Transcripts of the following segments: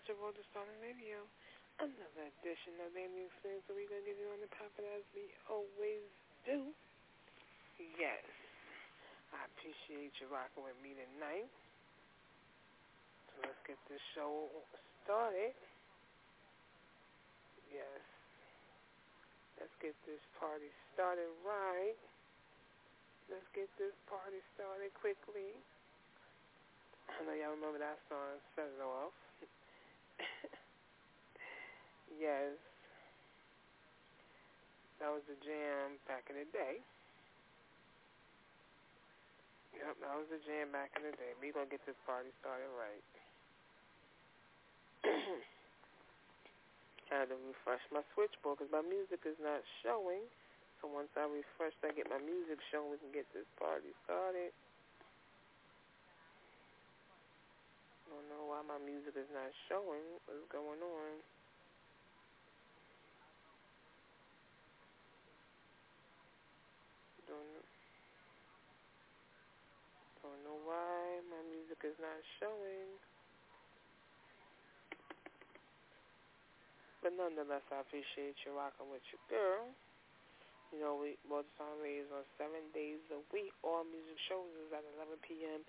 Kiko, and you tuned into Road to Stardom Radio. Another edition of the Indie Experience that we're going to give you on the top of as we always do. Yes. I appreciate you rocking with me tonight. So let's get this show started. Yes. Let's get this party started right. Let's get this party started quickly. I know y'all remember that song, Set It Off. yes. That was the jam back in the day. Yep, that was the jam back in the day. We gonna get this party started right. Had to refresh my switchboard because my music is not showing. So once I refresh, I get my music showing, we can get this party started. I don't know why my music is not showing. What's going on? Don't don't know why my music is not showing. But nonetheless, I appreciate you rocking with your girl. You know, we both song is on seven days a week. All music shows is at 11 p.m.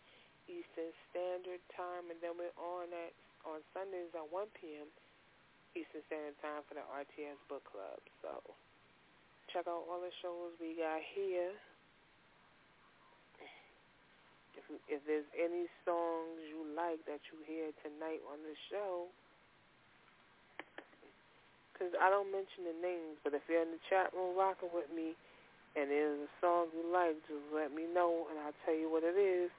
Eastern Standard Time, and then we're on at on Sundays at 1 p.m. Eastern Standard Time for the RTS Book Club. So check out all the shows we got here. If if there's any songs you like that you hear tonight on the show, because I don't mention the names, but if you're in the chat room rocking with me, and there's a song you like, just let me know, and I'll tell you what it is.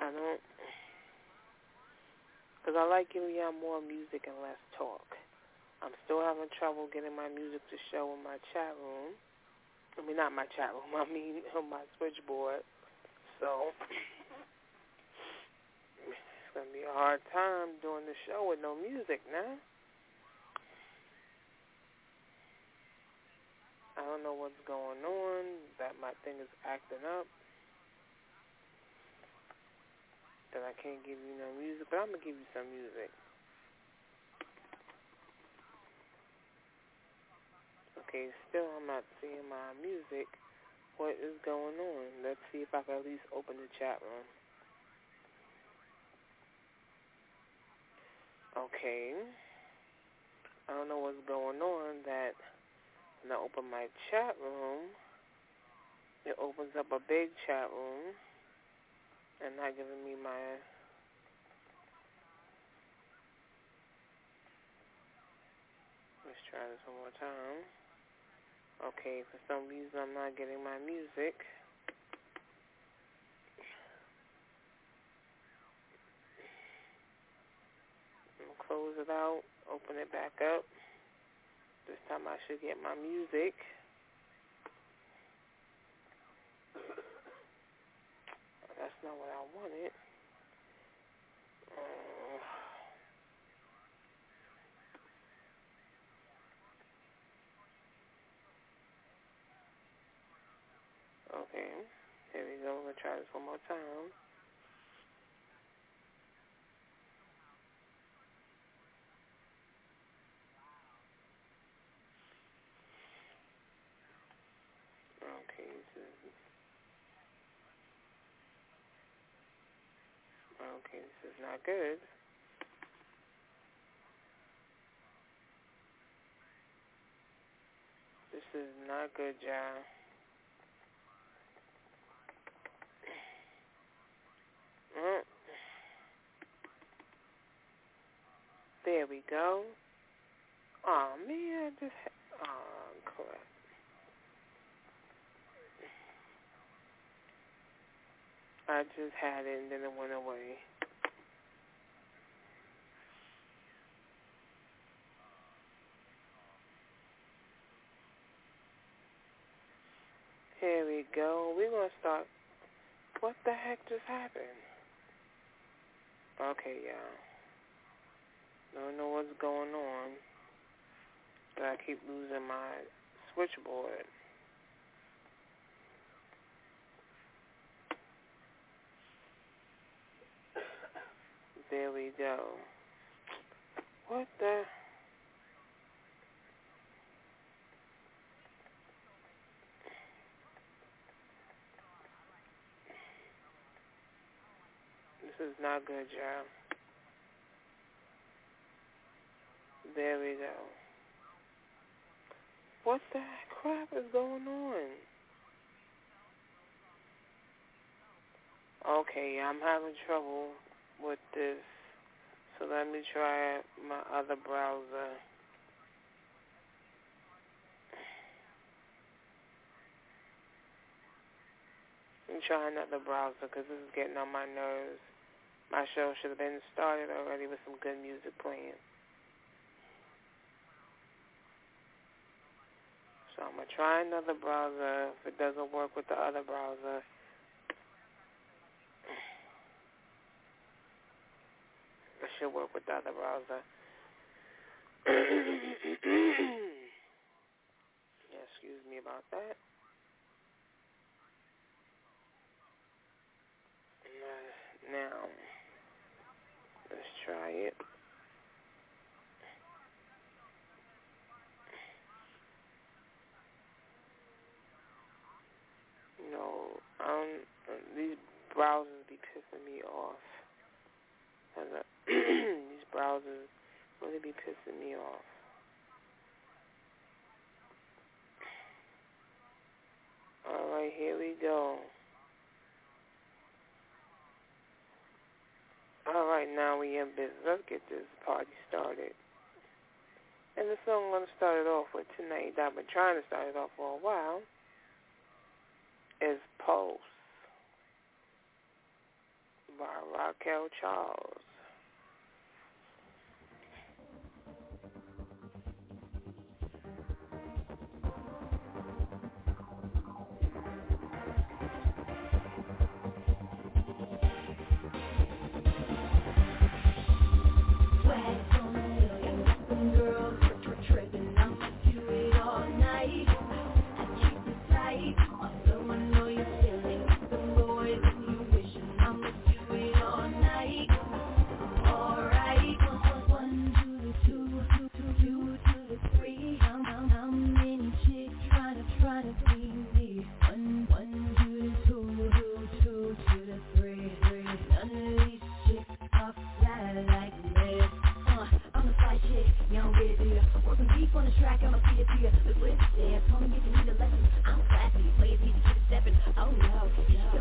I don't, because I like giving y'all more music and less talk. I'm still having trouble getting my music to show in my chat room. I mean, not my chat room. I mean, on my switchboard. So it's gonna be a hard time doing the show with no music now. I don't know what's going on. That my thing is acting up. That I can't give you no music, but I'm going to give you some music. Okay, still I'm not seeing my music. What is going on? Let's see if I can at least open the chat room. Okay. I don't know what's going on that when I open my chat room, it opens up a big chat room and not giving me my let's try this one more time. Okay, for some reason I'm not getting my music. Close it out, open it back up. This time I should get my music. That's not what I wanted. Uh, okay. Here we go. We're going to try this one more time. Okay, this is Okay, this is not good. This is not good, y'all. Mm. There we go. Oh man, I just oh crap. I just had it and then it went away. Here we go. We're going to start. What the heck just happened? Okay, y'all. Don't know what's going on. But I keep losing my switchboard. There we go. What the? This is not good, y'all. There we go. What the crap is going on? Okay, I'm having trouble with this. So let me try my other browser. Me try another browser because this is getting on my nerves. My show should have been started already with some good music playing. So I'm going to try another browser. If it doesn't work with the other browser, it should work with the other browser. excuse me about that. Now, try it. No, um, these browsers be pissing me off. these browsers really be pissing me off. All right, here we go. All right, now we in business. Let's get this party started. And the song I'm going to start it off with tonight, that I've been trying to start it off for a while, is Pulse by Raquel Charles. tripping. Oh no, no.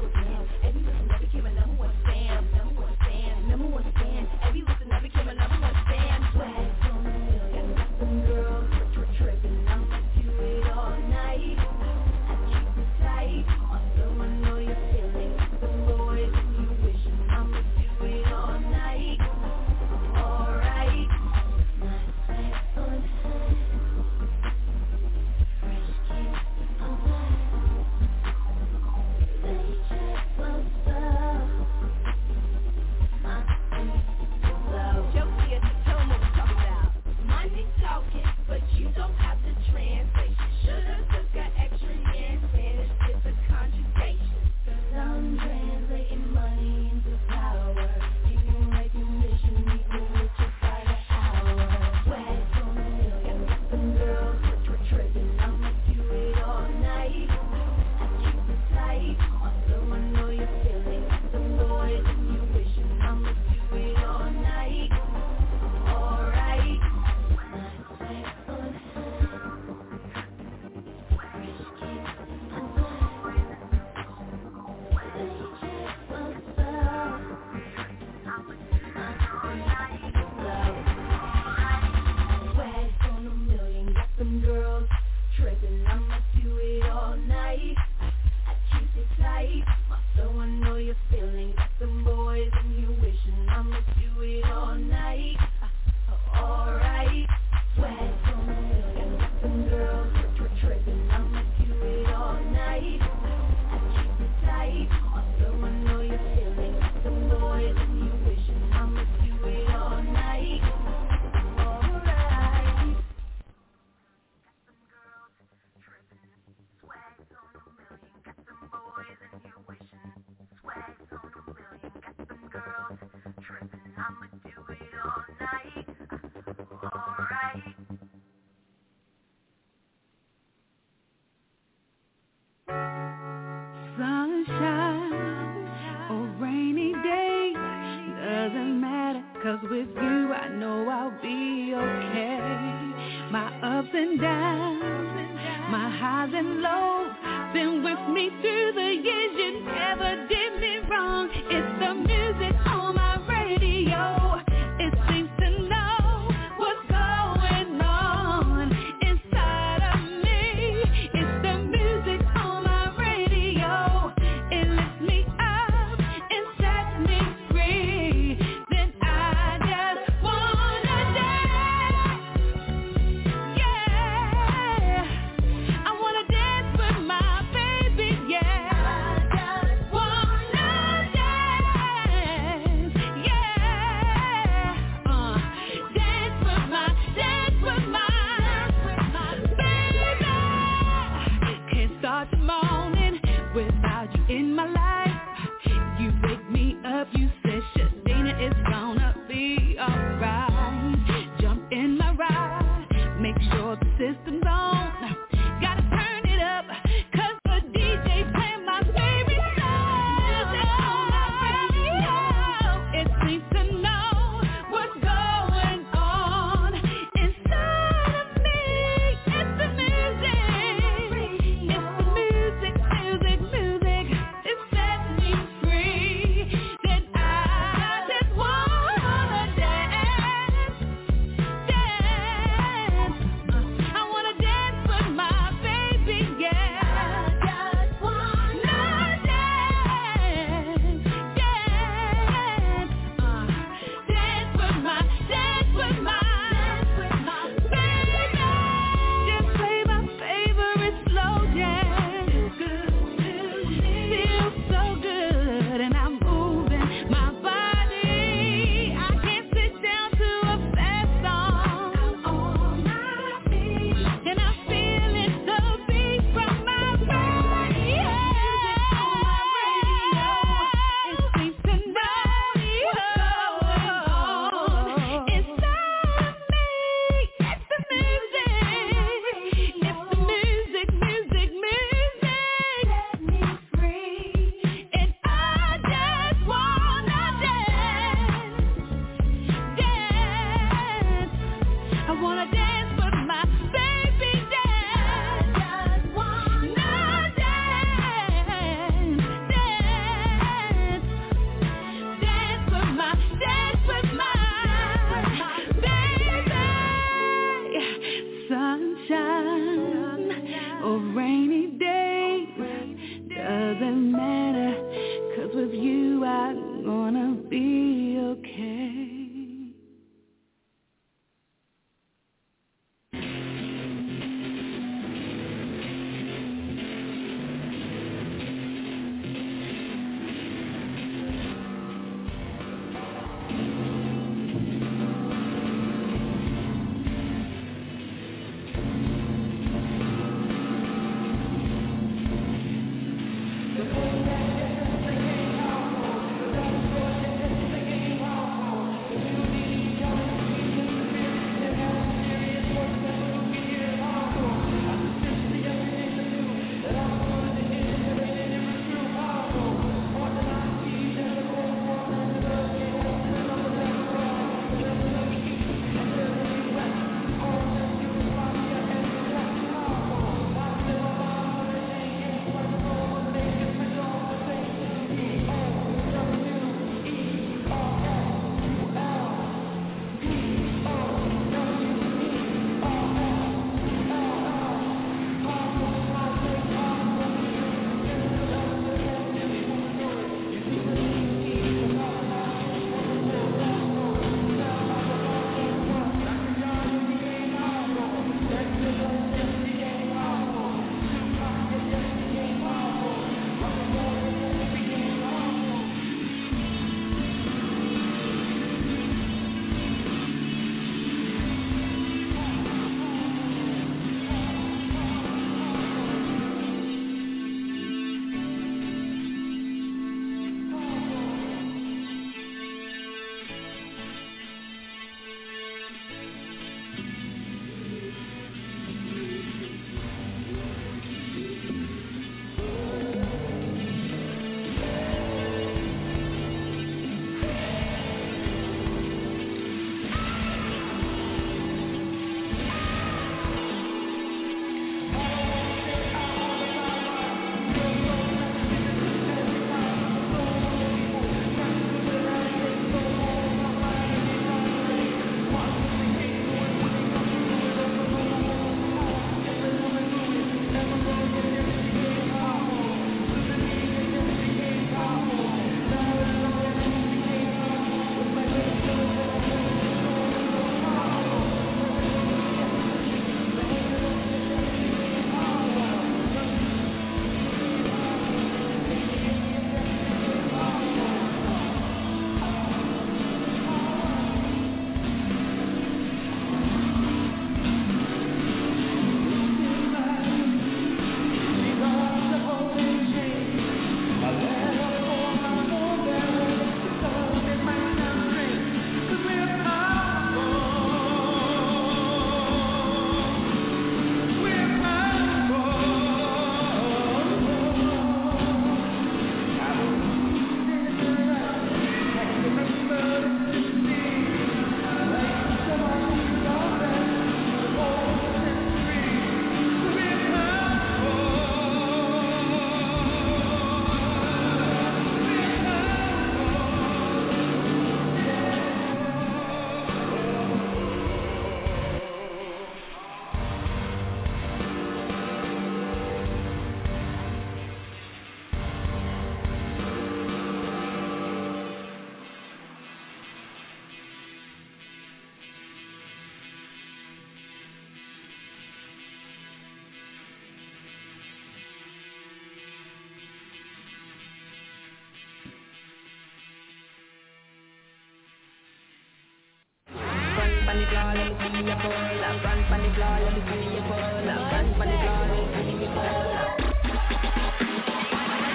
On the.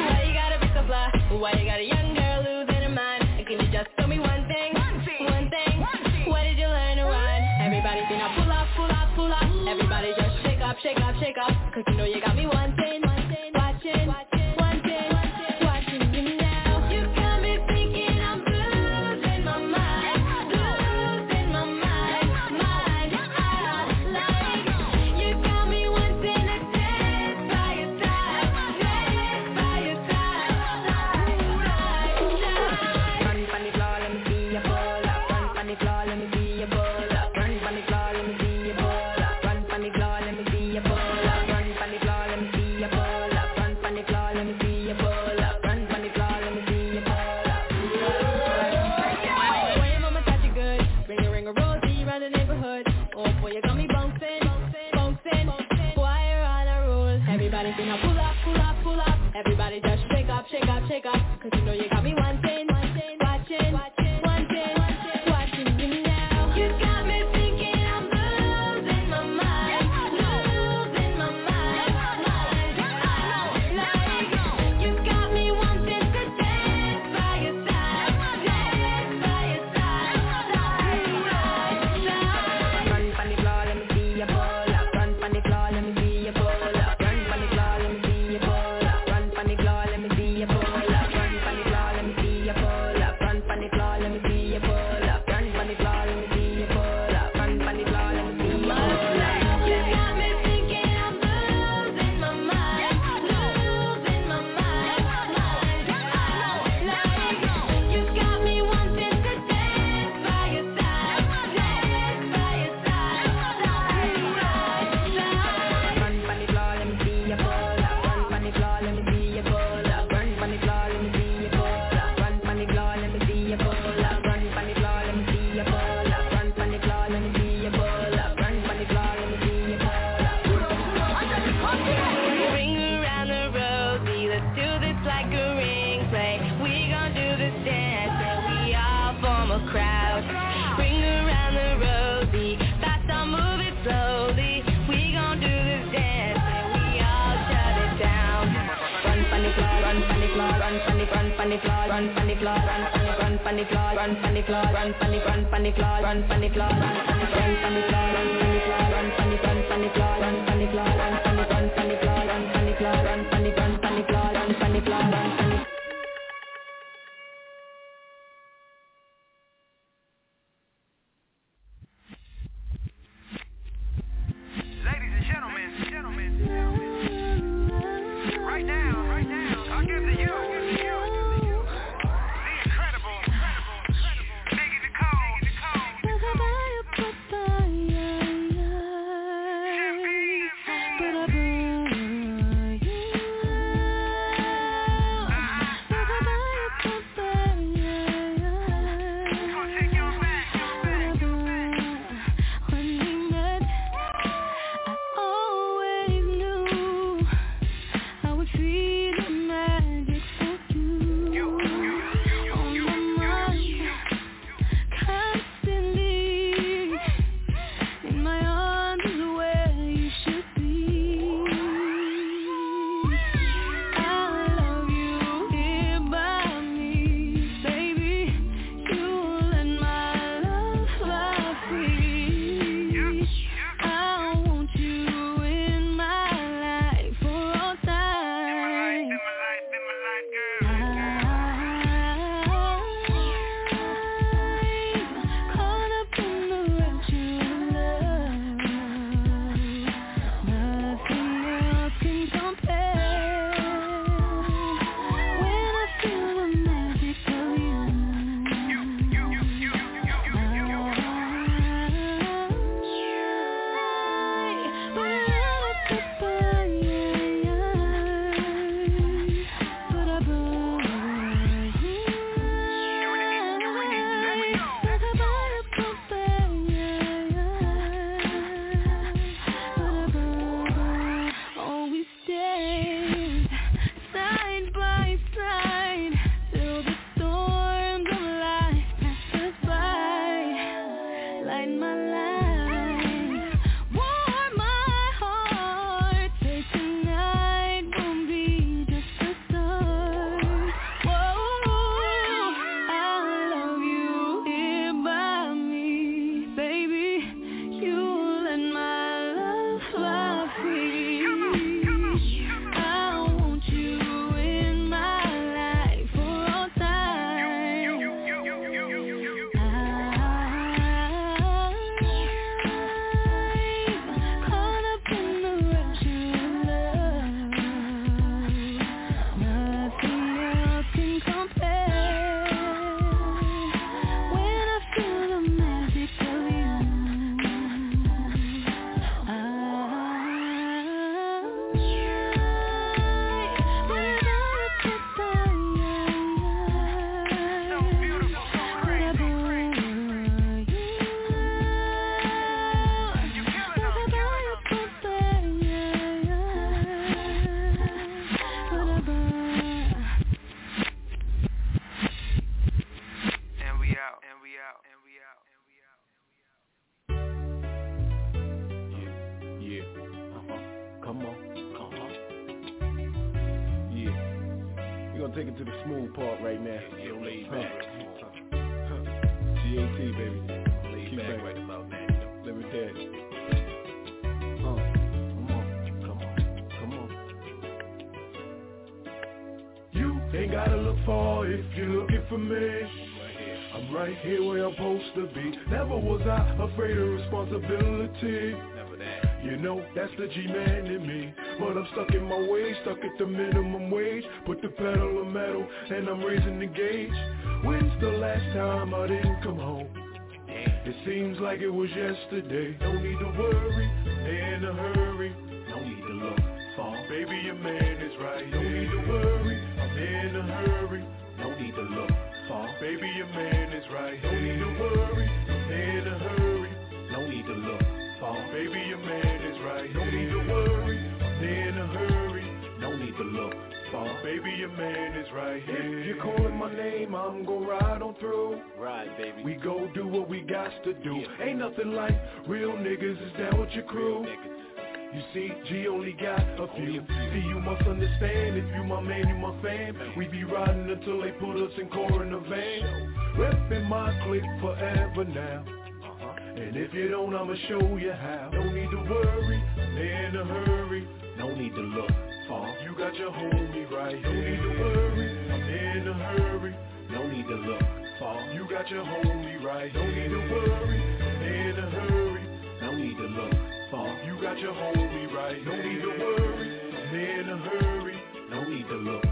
Why you gotta be so fly? Why you got at the minimum wage. Put the pedal to metal, and I'm raising the gauge. When's the last time I didn't come home? It seems like it was yesterday. No need to worry, in a hurry. No need to look far. Baby, your man is right. No need to worry, I'm in a hurry. No need to look far. Baby, your man is right. No need to worry, I'm in a hurry. No need to look far. Baby, your man is right. No need to Baby, your man is right here. If you're calling my name, I'm gon' ride on through. Ride, baby. We go do what we got to do. Yeah. Ain't nothing like real niggas is down with your crew. You see, G only got a few. See, you must understand if you my man, you my fam. We be riding until they put us in core in the van. Reppin' my clique forever now. Uh-huh. And if you don't, I'ma show you how. No need to worry, in a hurry. No need to look far. You got your homie right. No need to worry, I'm in a hurry. No need to look far. You got your homie right. No need to worry, I'm in a hurry. No need to look far. You got your homie right. No need to worry, I'm in a hurry. No need to look.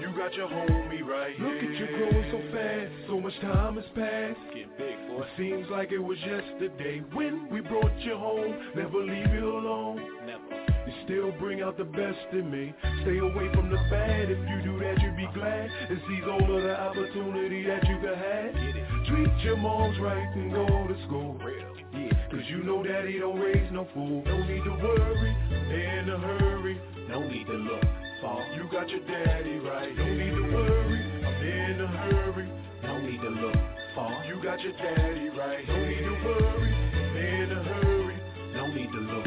You got your homie right. Look at you growing so fast. So much time has passed. Getting big, boy. It seems like it was yesterday when we brought you home. Never leave you alone. Never. Still bring out the best in me. Stay away from the bad. If you do that, you'd be glad and seize all of the opportunity that you could have. Treat your moms right and go to school. Cause you know daddy don't raise no fool. No need to worry, in a hurry. No need to look far. You got your daddy right. No need to worry, in a hurry. No need to look far. You got your daddy right. No need to worry, in a hurry. No need to look.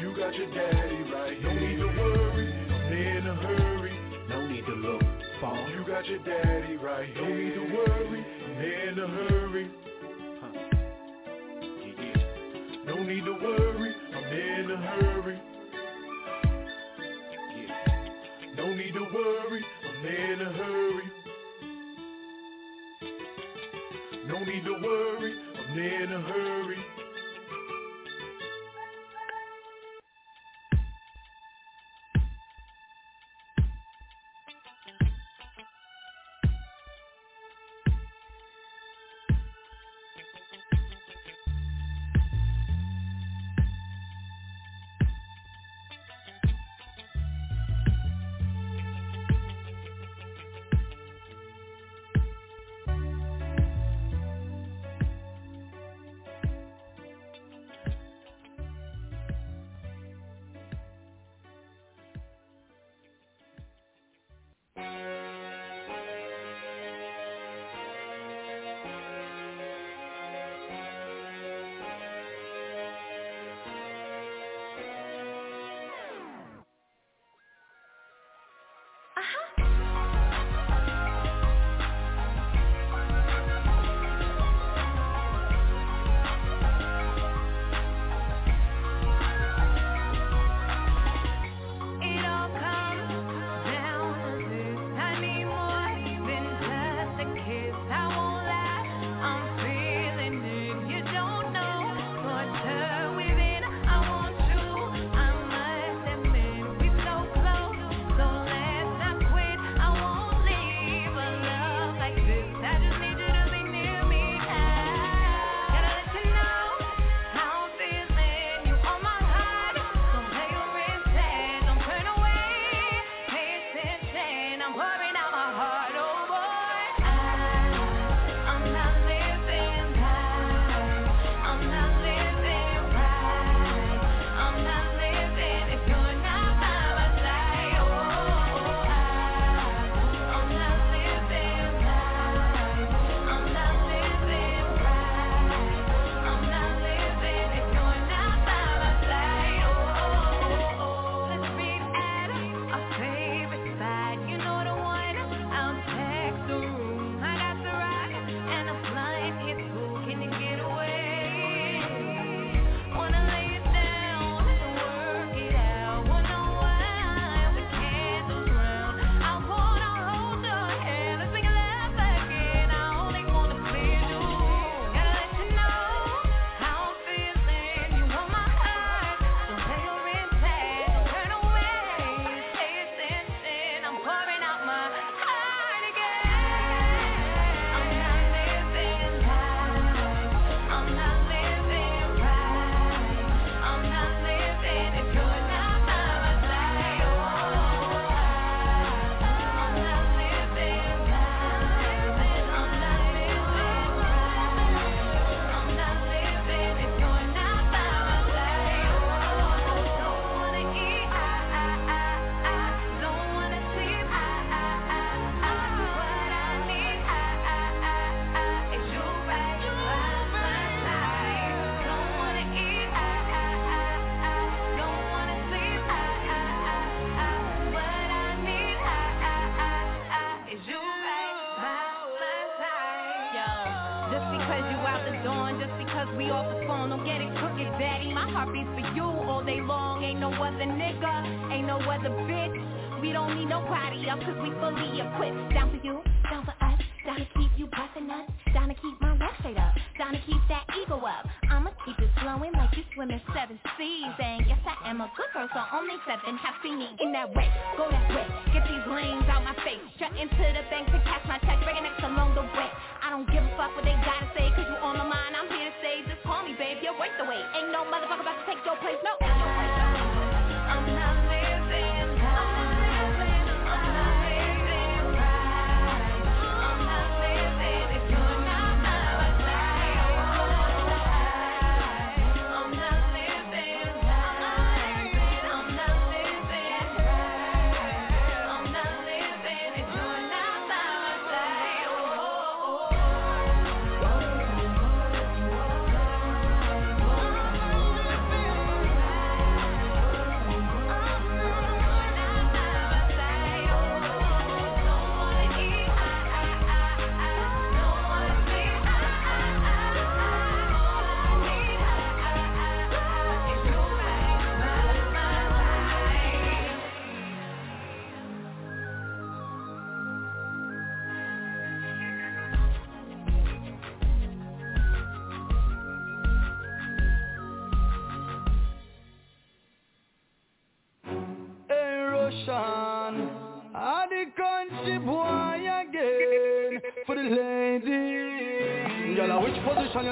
You got your daddy right. here. No need to worry, I'm in a hurry. No need to look far. You got your daddy right. here. No need to worry, I'm in a hurry. No need to worry, I'm in a hurry. No need to worry, I'm in a hurry. No need to worry, I'm in a hurry. In that way. Go that way, get these lanes out my face. Strut into the bank to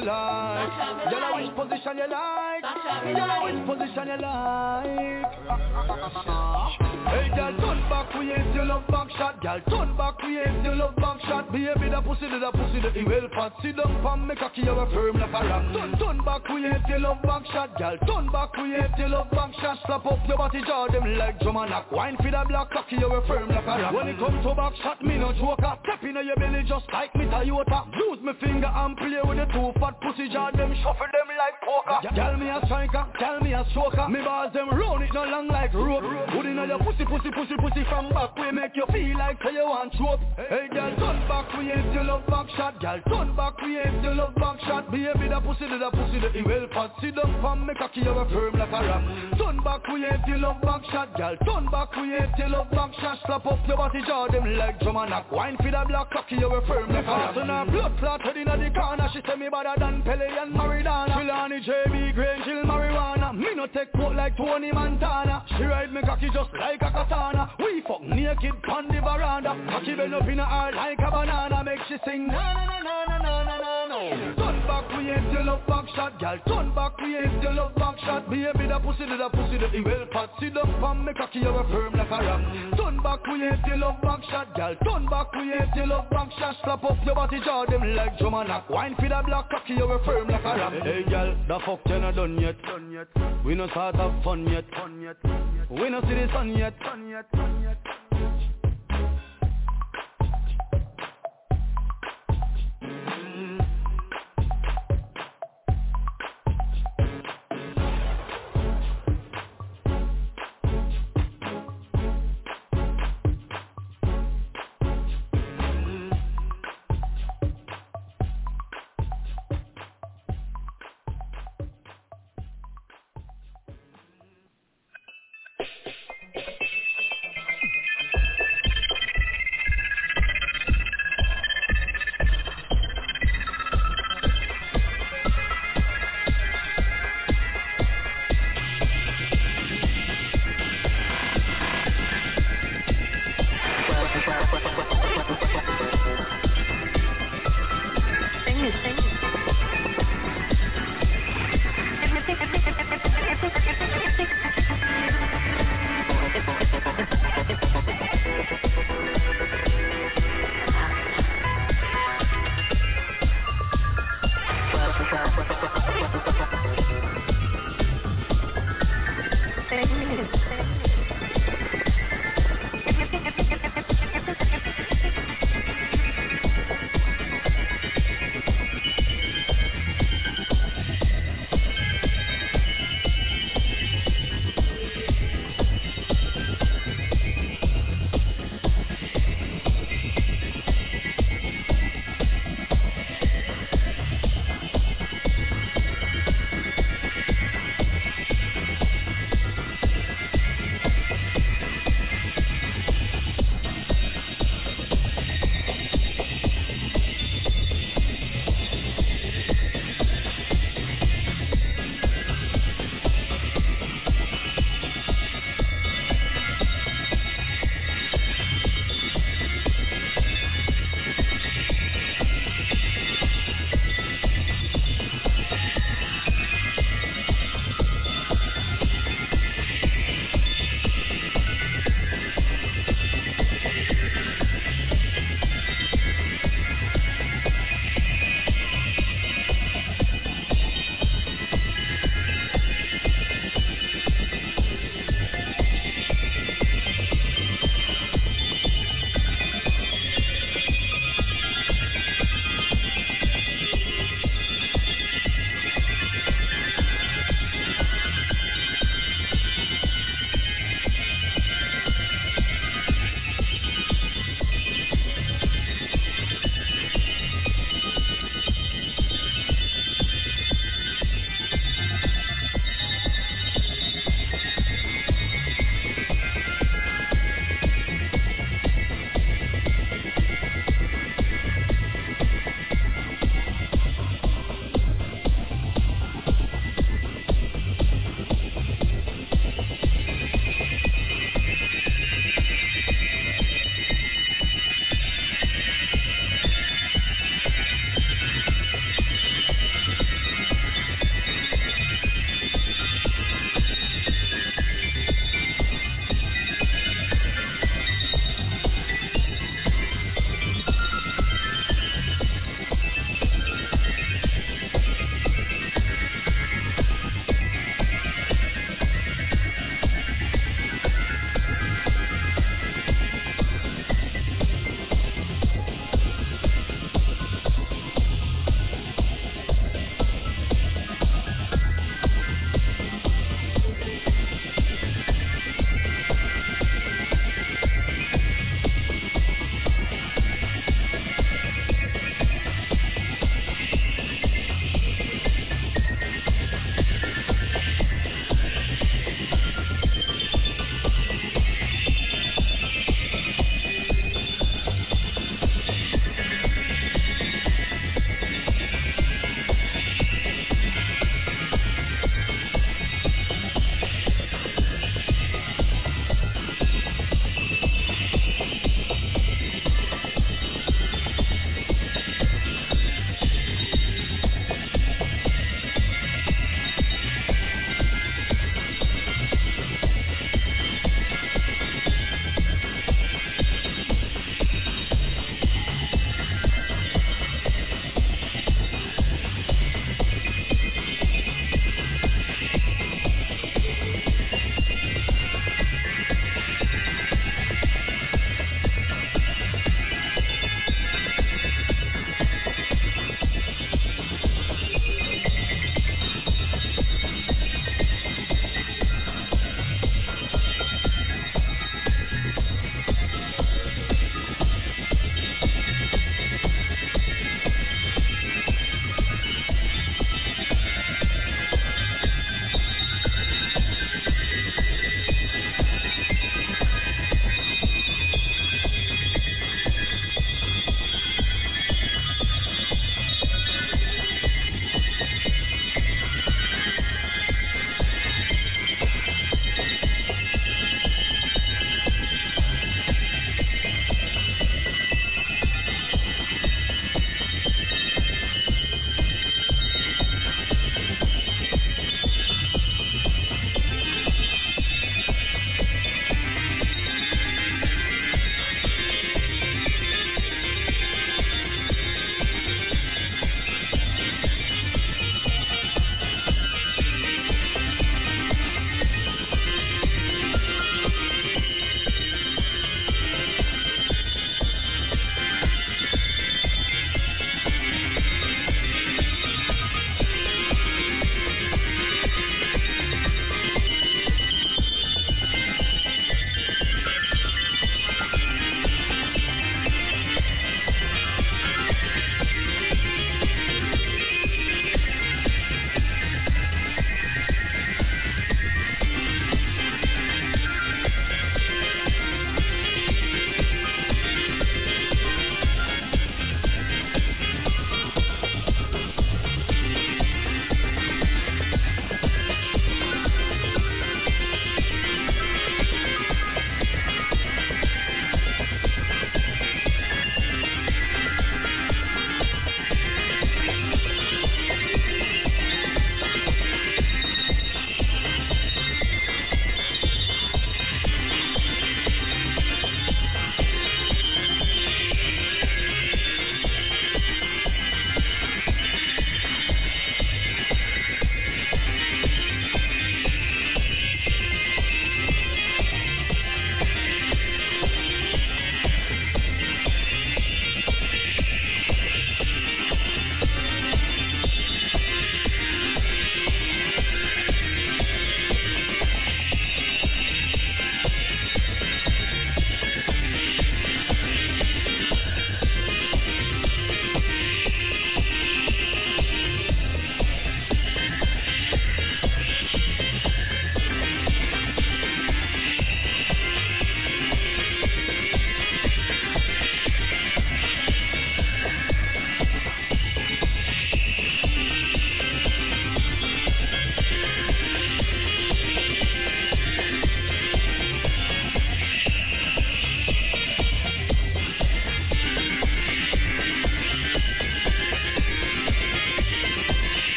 you like? Girl, which position you like? Girl, which position you like? Hey, girl, turn back, we ain't still love back shot. Girl, turn back, we ain't still love back shot. Baby, the pussy, the pussy, the well fat. Sit down, pam, make a key, you firm like a ram. Turn, turn back, we ain't still love back shot. Girl, turn back, we ain't still love back shot. Slap up your body, jaw them like drum and knock. Wine for the black cocky, you firm like a ram. When it come to back shot, me no joker. Step in your belly just like me Toyota. Use me finger and play with the two fat pussy jaw. Them shuffle them like poker. Girl, me a striker, girl, me a stroker. Me balls them round it no long like rope. Put in your pussy, pussy, pussy, pussy from back. We make you feel like say you want trope. Hey, girl, turn back, we ain't still love back shot. Girl, turn back, we ain't still love back shot. Baby, the pussy, the pussy, the well fat. Sit down, make a key, you firm like a ram. Turn back, we ain't still love back shot. Girl, turn back, we ain't still love back shot. Slap up your body, jaw them like drum and knock. Wine for the black cocky, you firm like a ram. So now blood clot head inna the corner. She say me better than Pele and Maradona. Trelawney, JB, Green, Jill, marijuana. Me no take quote like Tony Montana. She ride me cocky just like a katana. We fuck naked pon the veranda. Cocky bend up in her like a banana. Make she sing na na na na na na na na. Turn back, we ain't still up back shot, girl. Turn back, we ain't still up back shot. Baby, the pussy, the pussy, the well fat. Sit up pon me cocky, you firm like a ram. Turn back, we ain't still up back shot, girl. Turn back, we ain't still up back shot. Slap up your body, jaw them like drum and knock. Wine for the black cocky, you firm like a ram. Hey, girl, the fuck you not done yet. We no start have fun yet. Fun yet. We no see the sun yet.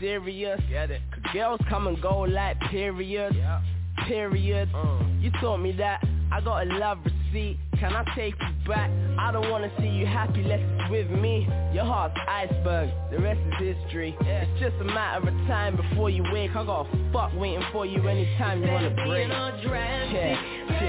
Serious. Get it. Cause girls come and go like period. Yeah. Period. Uh. You taught me that. I got a love receipt. Can I take you back? I don't wanna see you happy, let's with me. Your heart's iceberg, the rest is history. Yeah. It's just a matter of time before you wake. I got a fuck waiting for you anytime you wanna break. Yeah, yeah. yeah,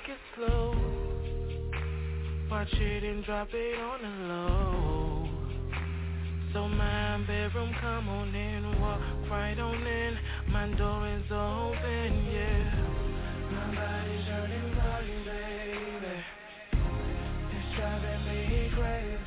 take it slow. Watch it and drop it on the low. So my bedroom, come on in. Walk right on in. My door is open, yeah. My body's hurting, body, baby. It's driving me crazy.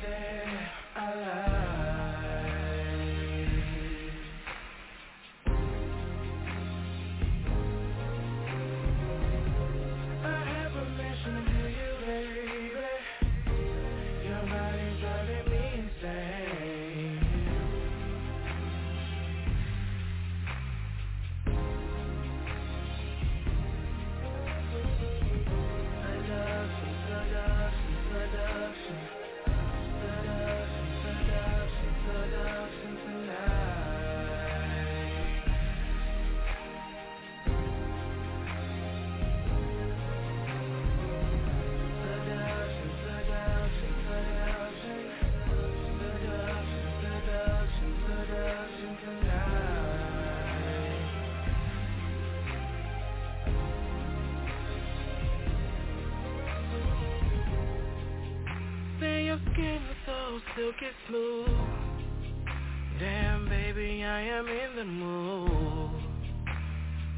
I am in the mood.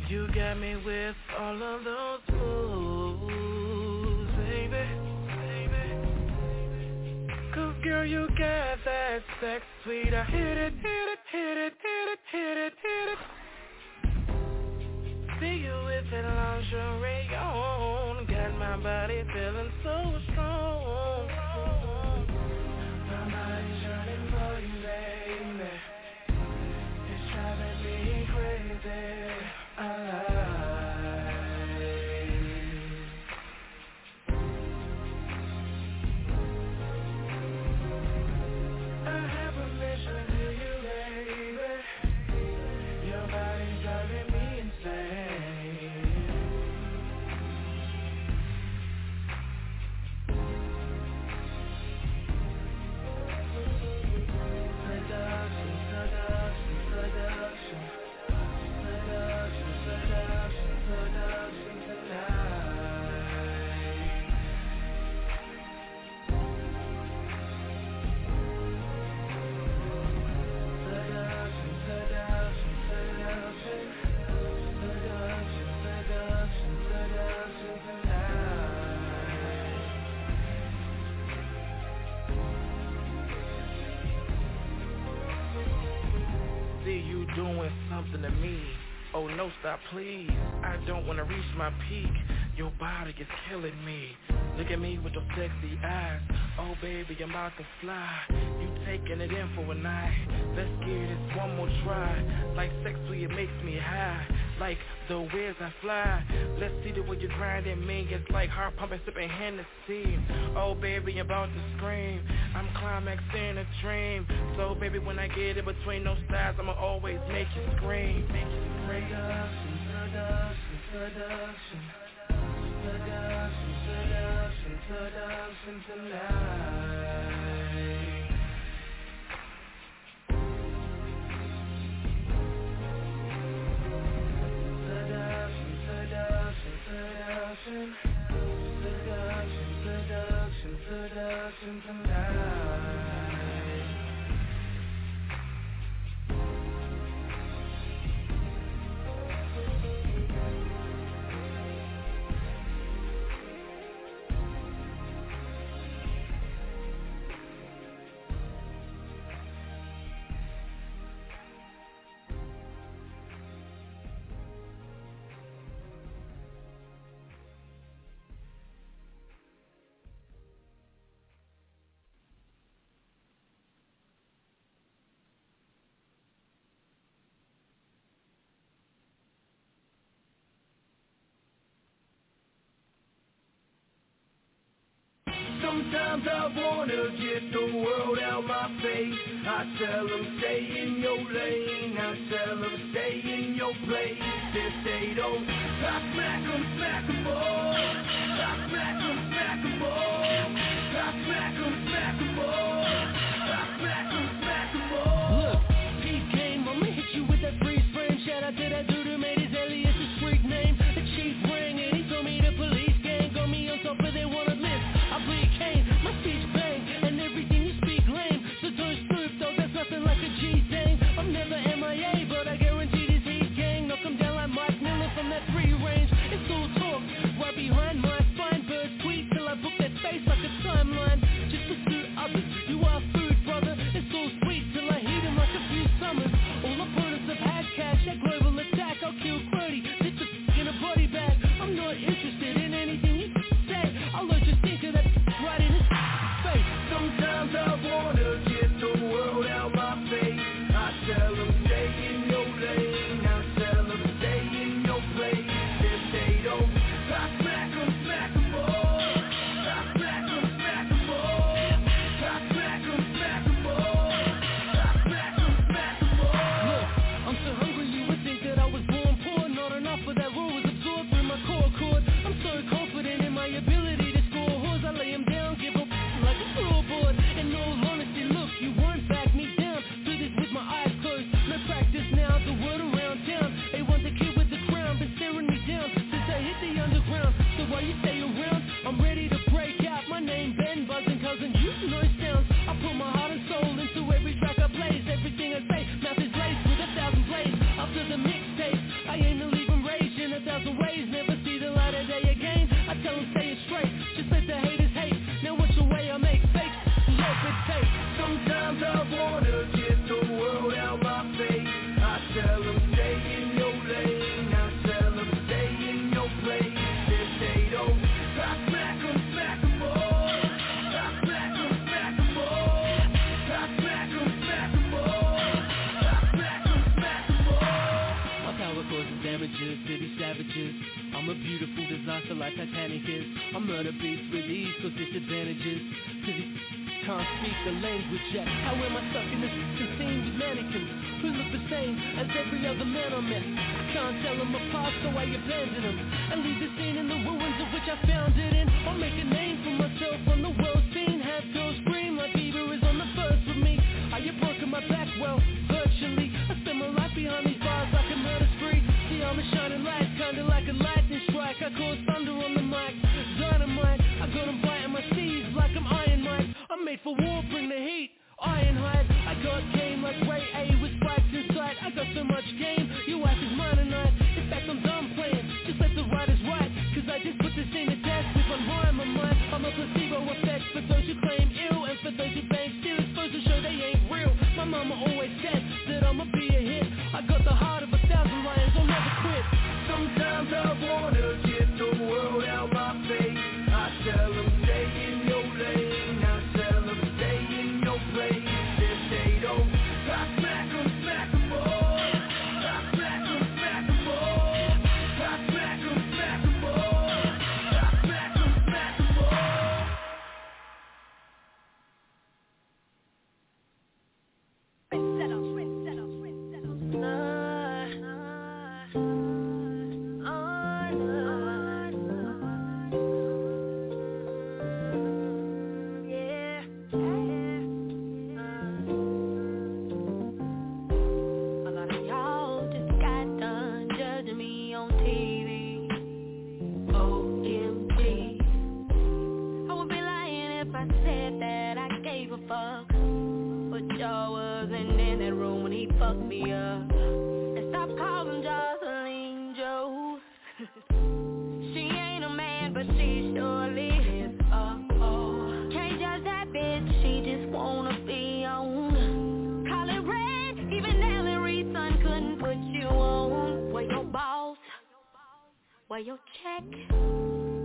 You got me with all of those moves, baby. Cause girl, you got that sex sweet. I hit it, hit it, hit it, hit it, hit it, hit it. See you with that lingerie on. Got my body feeling so strong. say stop, please. I don't wanna reach my peak. Your body is killing me. Look at me with those sexy eyes. Oh baby, I'm about to fly. You taking it in for a night. Let's get this one more try. Like sex it makes me high. Like the waves I fly. Let's see the way you grinding me. It's like heart pumping, sipping Hennessy. Oh baby, I'm about to scream. I'm climaxing a dream. So baby, when I get in between those thighs, I'ma always make you scream. Make you scream. Seduction, seduction. Seduction, seduction, seduction tonight. Seduction, seduction, seduction, seduction tonight. Sometimes I wanna get the world out my face. I tell them stay in your lane. I tell them stay in your place. If they don't, I smack them, smack them all. I smack them, smack them all. I smack them, smack them all. I smack them, smack them all. Look, peace game, I'ma hit you with that freeze frame. Shout out to that dude who made his alias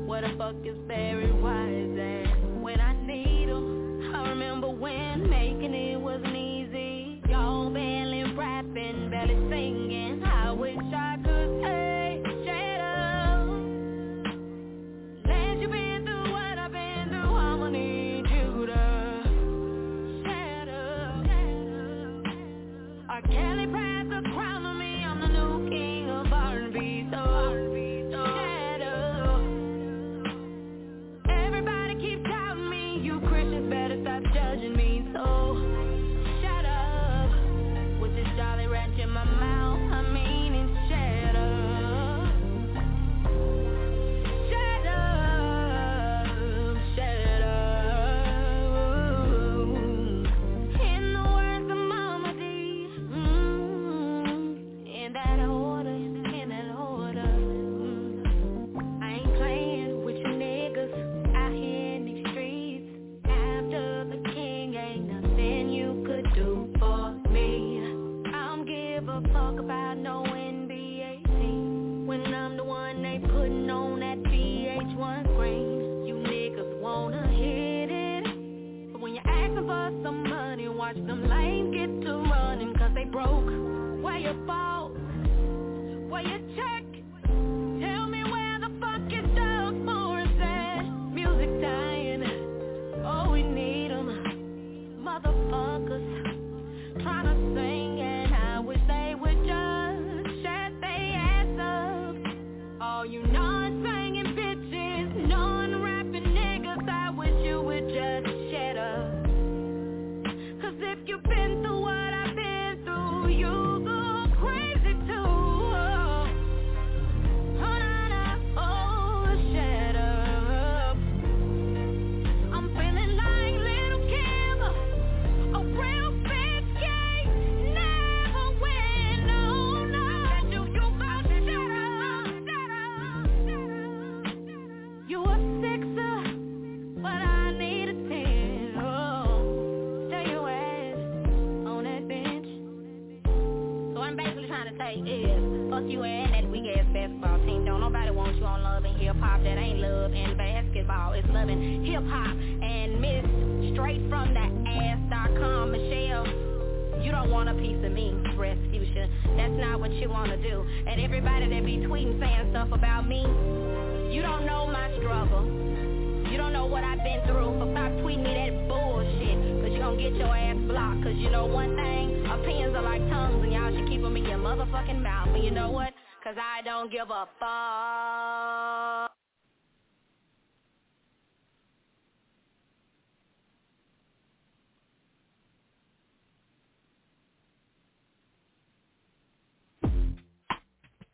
Where the fuck is Barry Wise at?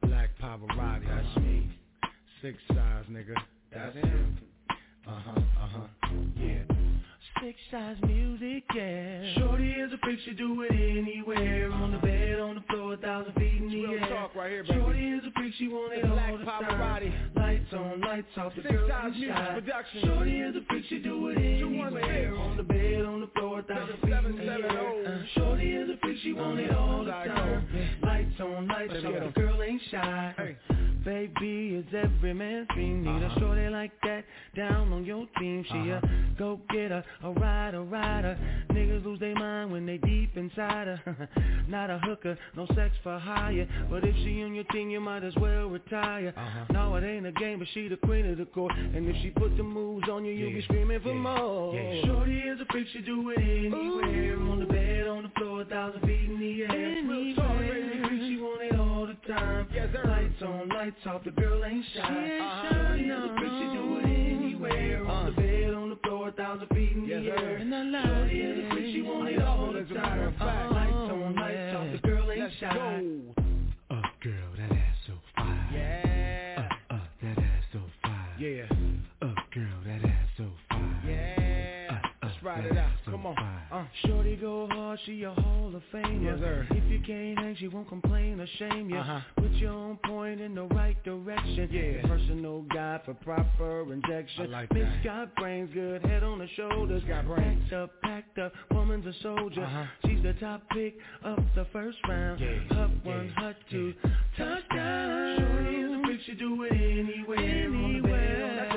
Black Pavarotti, that's me. Six size, nigga. That's him. Uh huh, uh huh. Yeah. Six size music, yeah. Shorty is a freak, she do it anywhere. On the bed, on the floor, a thousand feet in the air. talk right here, baby. Shorty is freak, she want it Black all the Pavarotti. time. Lights on, lights off, the Six girl Size Music. Production. Shorty is a freak, she do it anywhere. On the bed, on the floor, thousand feet in the air. Shorty is a freak, she want it all the time. Lights on, lights off, the girl ain't shy. Baby, is every man's dream Need a shorty like that down on your team. She a uh-huh. go-getter, a rider, rider. Niggas lose their mind when they deep inside her. Not a hooker, no sex for hire. But if she on your team, you might as well retire. Uh-huh. No, it ain't a game, but she the queen of the court. And if she put the moves on you, you be screaming for more. Yeah, Shorty is a freak, she do it anywhere. On the bed, on the floor, a thousand feet in the air. Baby, freak, she want it all time. Yes, sir. Lights on, lights off, the girl ain't shy. Uh-huh. Shorty is a freak, she do it anywhere. On the bed, on the floor, a thousand feet in Yes, the air. And I like Shorty is a freak, she want it all the As a matter of time. Lights on, lights off, the girl ain't Let's shy. go. Uh. Shorty go hard, she a Hall of Famer. Yes, sir. If you can't hang, she won't complain or shame you. Uh-huh. Put you on point in the right direction. Yeah. Personal guide for proper injection. I like Miss that. got brains, good head on the shoulders. Got brains. Packed up, packed up, woman's a soldier. Uh-huh. She's the top pick of the first round. Yeah. Hut Yeah. one, hut two, touchdown. Shorty is a freak, she do it anywhere. On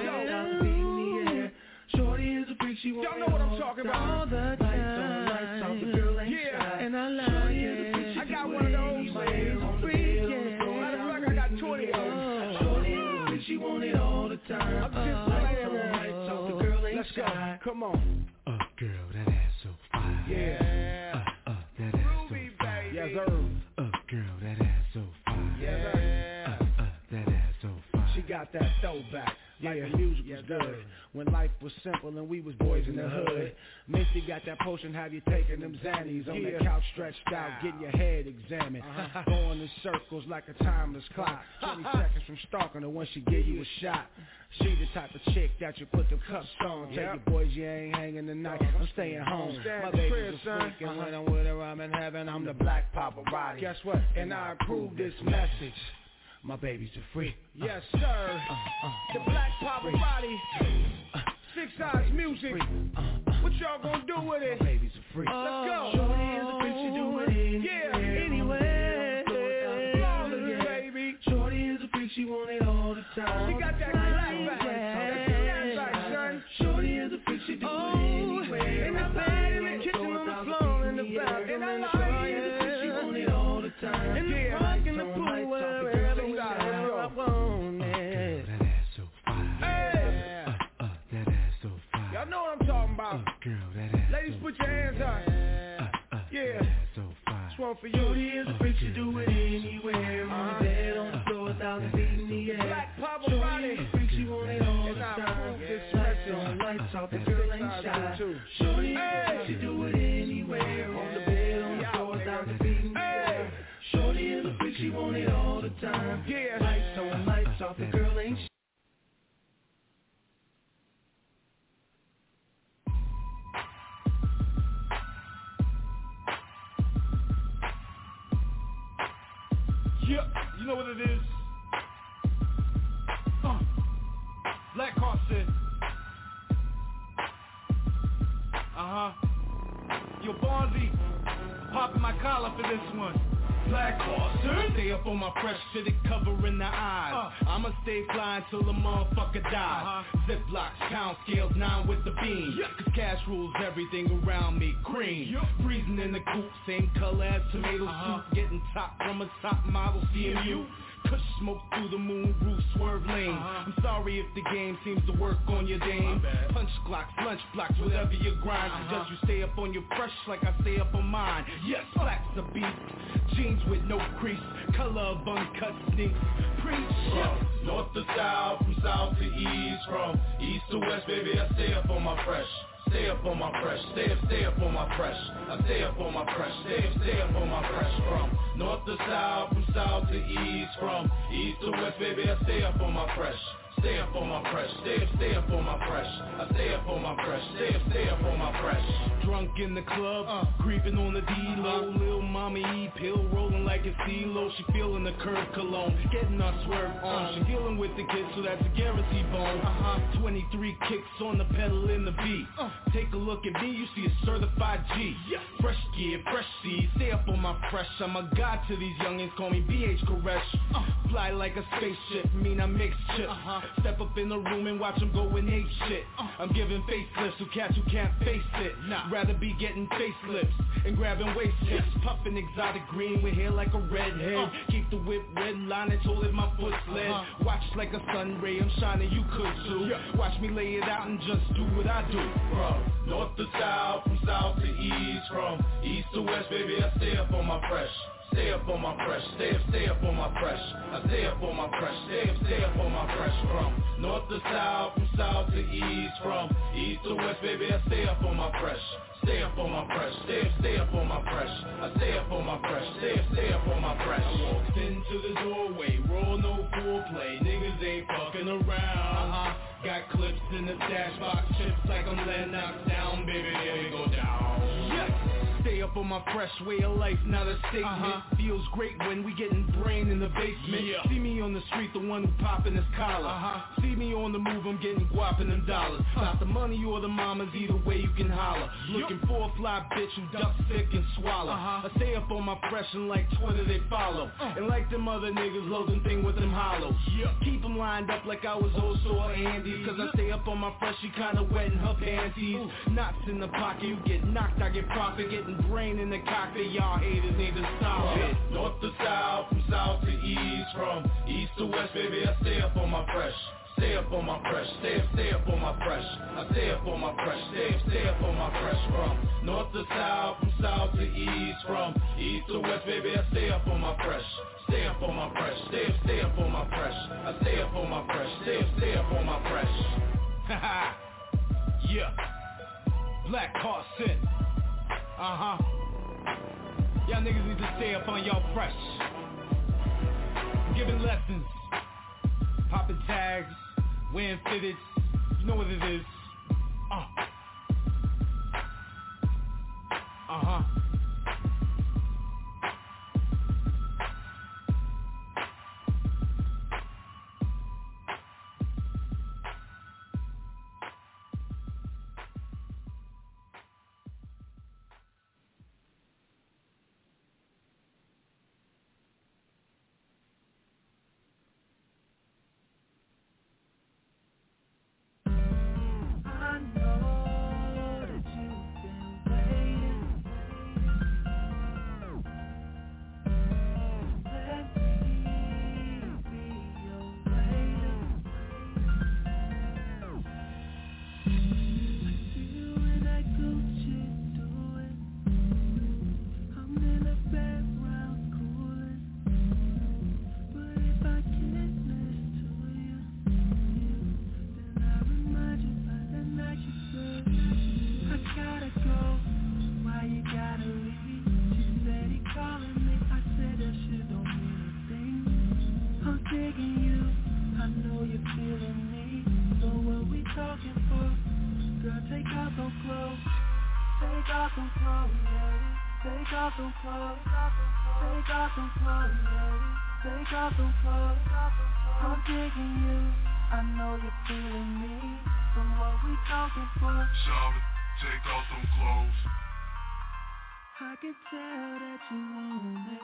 she want Y'all know what I'm talking about. All the Lights on, lights off, the girl ain't Yeah. shy. And I like Shorty is a it. she I got it one of those. anywhere. On the bed, on the floor, Matter of a fact, I got 20 of air. them. Shorty is a freak, she want it all the time. I'm just Lights saying, on, lights off, the girl ain't Let's go. shy. Come on. Uh, girl, that ass so fire. Yeah. Uh, uh, that ass so Ruby, fire. baby. Yes, sir. Uh, girl, that ass so fire. Yeah. Uh, uh, that ass so fire. She got that throwback. Like the music was good. When life was simple and we was boys in the hood. Misty got that potion, have you taking them Xannies on the couch stretched out, getting your head examined. Going in circles like a timeless clock. 20 seconds from stalking her when she give you a shot. She the type of chick that you put the cuffs on. Tell your boys you ain't hanging tonight. I'm staying home. My baby's a freak, and when I'm with her, I'm in heaven. I'm the black paparazzi. Guess what? And I approve this message. My babies are free. Yes, sir. The black paparazzi. Six size music. What y'all gonna do with it? Baby's a freak. Let's go. Oh, Shorty is a freak, she do it Yeah. anywhere. Flawless, baby. Shorty is a freak, she want it all the time. She got that clap back. That clap back, son. Shorty is a freak, she do Oh, it anywhere. Ladies, put your hands up. Uh, uh, uh Yeah. that so fine. This one for Shorty you. is a freak, she do it anywhere. On the uh, bed, on the uh, floor, a thousand feet in the air. Black Shorty is a paparazzi. freak, she want it all the time. approve this Lights on, lights off, the Six girl ain't shy. too. Shorty is Yep, you know what it is. Uh, Black Carson. Uh huh. Yo, Bonzi, popping my collar for this one. Black. Stay up on my fresh fitted covering the eyes. Uh. I'ma stay fly till the motherfucker dies. Uh-huh. Ziplocs, pound scales, nine with the beam. Yeah. Cause cash rules everything around me. Cream. Yeah. Freezing in the coop, same color as tomato uh-huh. soup. Getting top from a top model CMU. Kush smoke through the moon roof, swerve lane. Uh-huh. I'm sorry if the game seems to work on your dame. Punch clocks, lunch blocks, whatever you grind. Uh-huh. Suggest you stay up on your fresh like I stay up on mine. Yes, black's a beast. Jeans with no crease, color of uncut sneaks. Preach. From north to south, from south to east, from east to west, baby, I stay up on my fresh. Stay up on my fresh, stay up, stay up on my fresh. I stay up on my fresh, stay up, stay up on my fresh. From north to south, from south to east, from east to west, baby, I stay up on my fresh. Stay up on my fresh, stay up, stay up on my fresh. I stay up on my fresh, stay up, stay up on my fresh. Drunk in the club, uh, creeping on the D-low. Uh, Lil mommy E pill rolling like a CeeLo. She feeling the curve cologne, getting her swerve on. Uh, she dealing with the kids, so that's a guarantee bone. Uh-huh. 23 kicks on the pedal in the beat. Uh, Take a look at me, you see a certified G. Yeah. Fresh gear, fresh seed, stay up on my fresh. I'm a god to these youngins, call me BH Koresh. Uh, fly like a spaceship, mean I mix chips. Uh-huh. Step up in the room and watch them go and hate shit. I'm giving facelifts to cats who can't face it. Rather be getting facelifts and grabbing waist tips. Puffing exotic green with hair like a redhead. Uh. Keep the whip red line and hold it my foot sled. Uh-huh. Watch like a sun ray, I'm shining, you could too. Watch me lay it out and just do what I do. From north to south, from south to east, from east to west, baby, I stay up on my fresh. Stay up on my fresh, stay up, stay up on my fresh. I stay up on my fresh, stay up, stay up on my fresh. From north to south, from south to east, from east to west, baby, I stay up on my fresh. Stay up on my fresh, stay up, stay up on my fresh. I stay up on my fresh, stay up, stay up on my fresh. I walked into the doorway, roll no foreplay, niggas ain't fucking around. Uh-huh. Got clips in the dash box, chips like I'm letting knocked down, baby, here we go down. Yes. Stay up on my fresh way of life, not a statement. Uh-huh. Feels great when we getting brain in the basement. Yeah. See me on the street, the one who popping his collar. Uh-huh. See me on the move, I'm getting guap them dollars. Uh-huh. Not the money or the mamas, either way you can holler. Yep. Looking for a fly bitch who duck sick and swallow. Uh-huh. I stay up on my fresh and like Twitter they follow. Uh. And like them other niggas, load them thing with them hollows. Yep. Keep them lined up like I was also Andy. Cause I stay up on my fresh, she kinda wet in her panties. Ooh. Knots in the pocket, you get knocked, I get profit, brain in the cockpit, y'all haters need to stop it. North to south, from south to east, from east to west, baby, I stay up on my fresh. Stay up on my fresh, stay up, stay up on my fresh. I stay up on my fresh, stay up, stay up on my fresh. From north to south, from south to east, from east to west, baby, I stay up on my fresh. Stay up on my fresh, stay up, stay up on my fresh. I stay up on my fresh, stay up, stay up on my fresh. Haha, yeah. Black Carson. Uh-huh. Y'all niggas need to stay up on y'all fresh. Giving lessons. Popping tags. Wearing fitteds. You know what it is. Uh. Uh-huh. I can tell that you want it.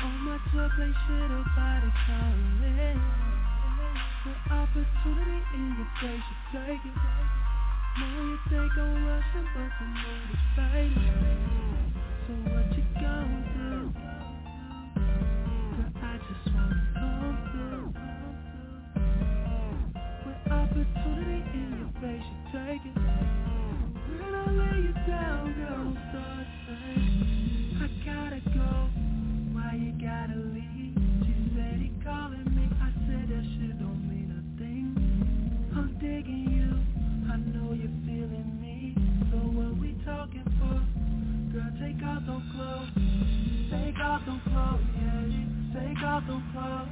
On my tour, play shit about it, calling. The opportunity in your face, you take it. Know you think I'm rushing, but the mood is fading. So what you gonna opportunity in your face, you take it. When I lay you down, girl, start saying I gotta go. Why you gotta leave? She said he calling me. I said that shit don't mean a thing. I'm digging you. I know you're feeling me. So what we talking for? Girl, take off those clothes. Take off those clothes, yeah. Take off those clothes.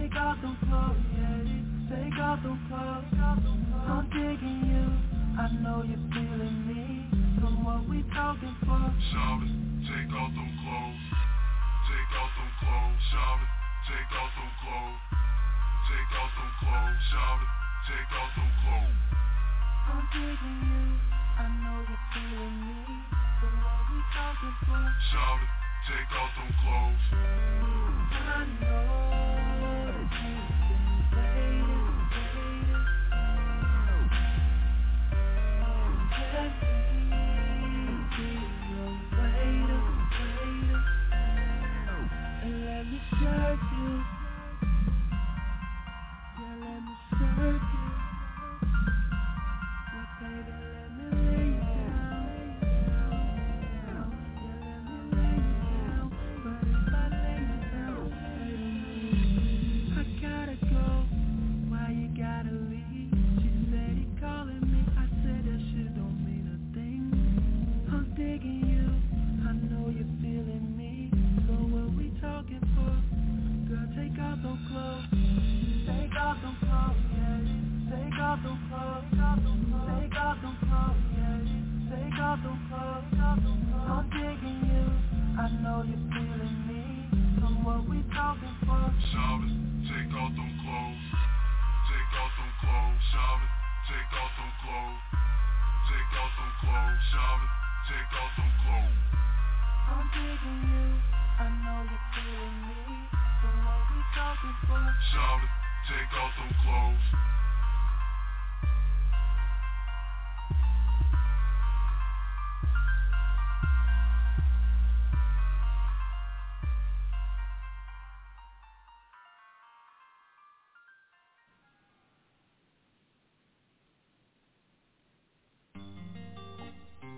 Take off those clothes, yeah. Take off those clothes. I'm digging you. I know you're feeling me. So what we talking for? Shout it, take off them clothes. Take off them clothes. Shout it, take off them clothes. Take off them clothes. Shout it, take off them clothes. I'm digging you. I know you're feeling me. So what we talking for? Shout it, take off them clothes. I know you've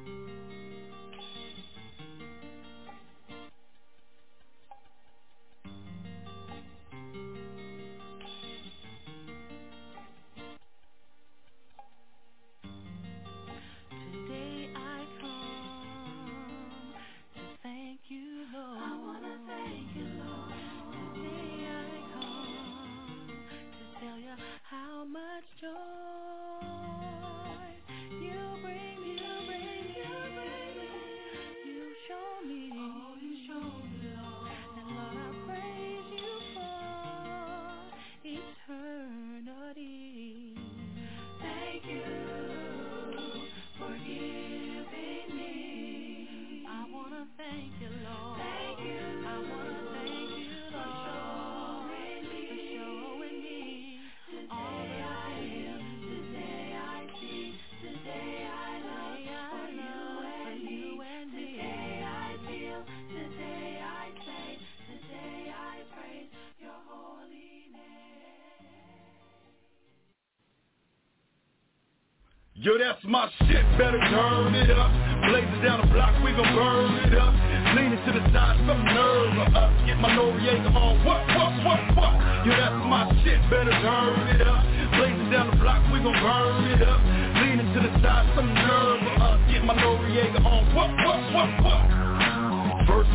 うん。Yo, that's my shit, better turn it up. Blazing down the block, we gon' burn it up. Leaning to the side, some nerve up. Get my Noriega on, what, what, what, what? Yo, that's my shit, better turn it up. Blazing down the block, we gon' burn it up. Leaning to the side, some nerve up. Get my Noriega on, what, what, what, what?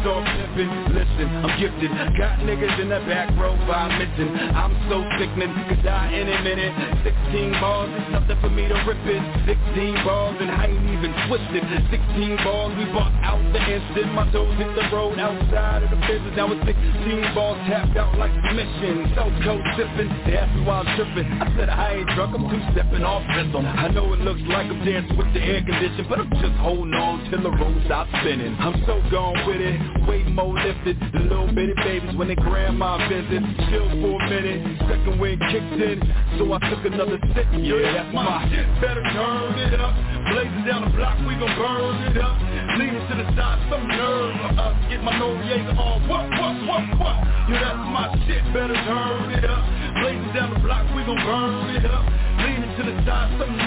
Off, pimpin', listen, I'm gifted. Got niggas in the back row by missing I'm so sickening, could die any minute. 16 balls nothing for me to rip it. 16 balls and I ain't even twisted. 16 balls, we bought out the instant. My toes hit the road outside of the business. Now it's 16 balls tapped out like mission So cold sippin', they ask me why I'm trippin' I said I ain't drunk, I'm two-stepping off rhythm. I know it looks like I'm dancing with the air condition But I'm just holding on till the road stops spinning. I'm so gone with it, way more lifted. The little bitty babies when their grandma visits Chill for a minute, second wind kicked in So I took another sip, yeah, that's my shit. Better turn it up. Blazing down the block, we gon' burn it up. Leaning to the side, some nerve Get my Noriega on, what, what, what, what? Yo, that's my shit, better turn it up. Blazing down the block, we gon' burn it up. Leaning to the side, some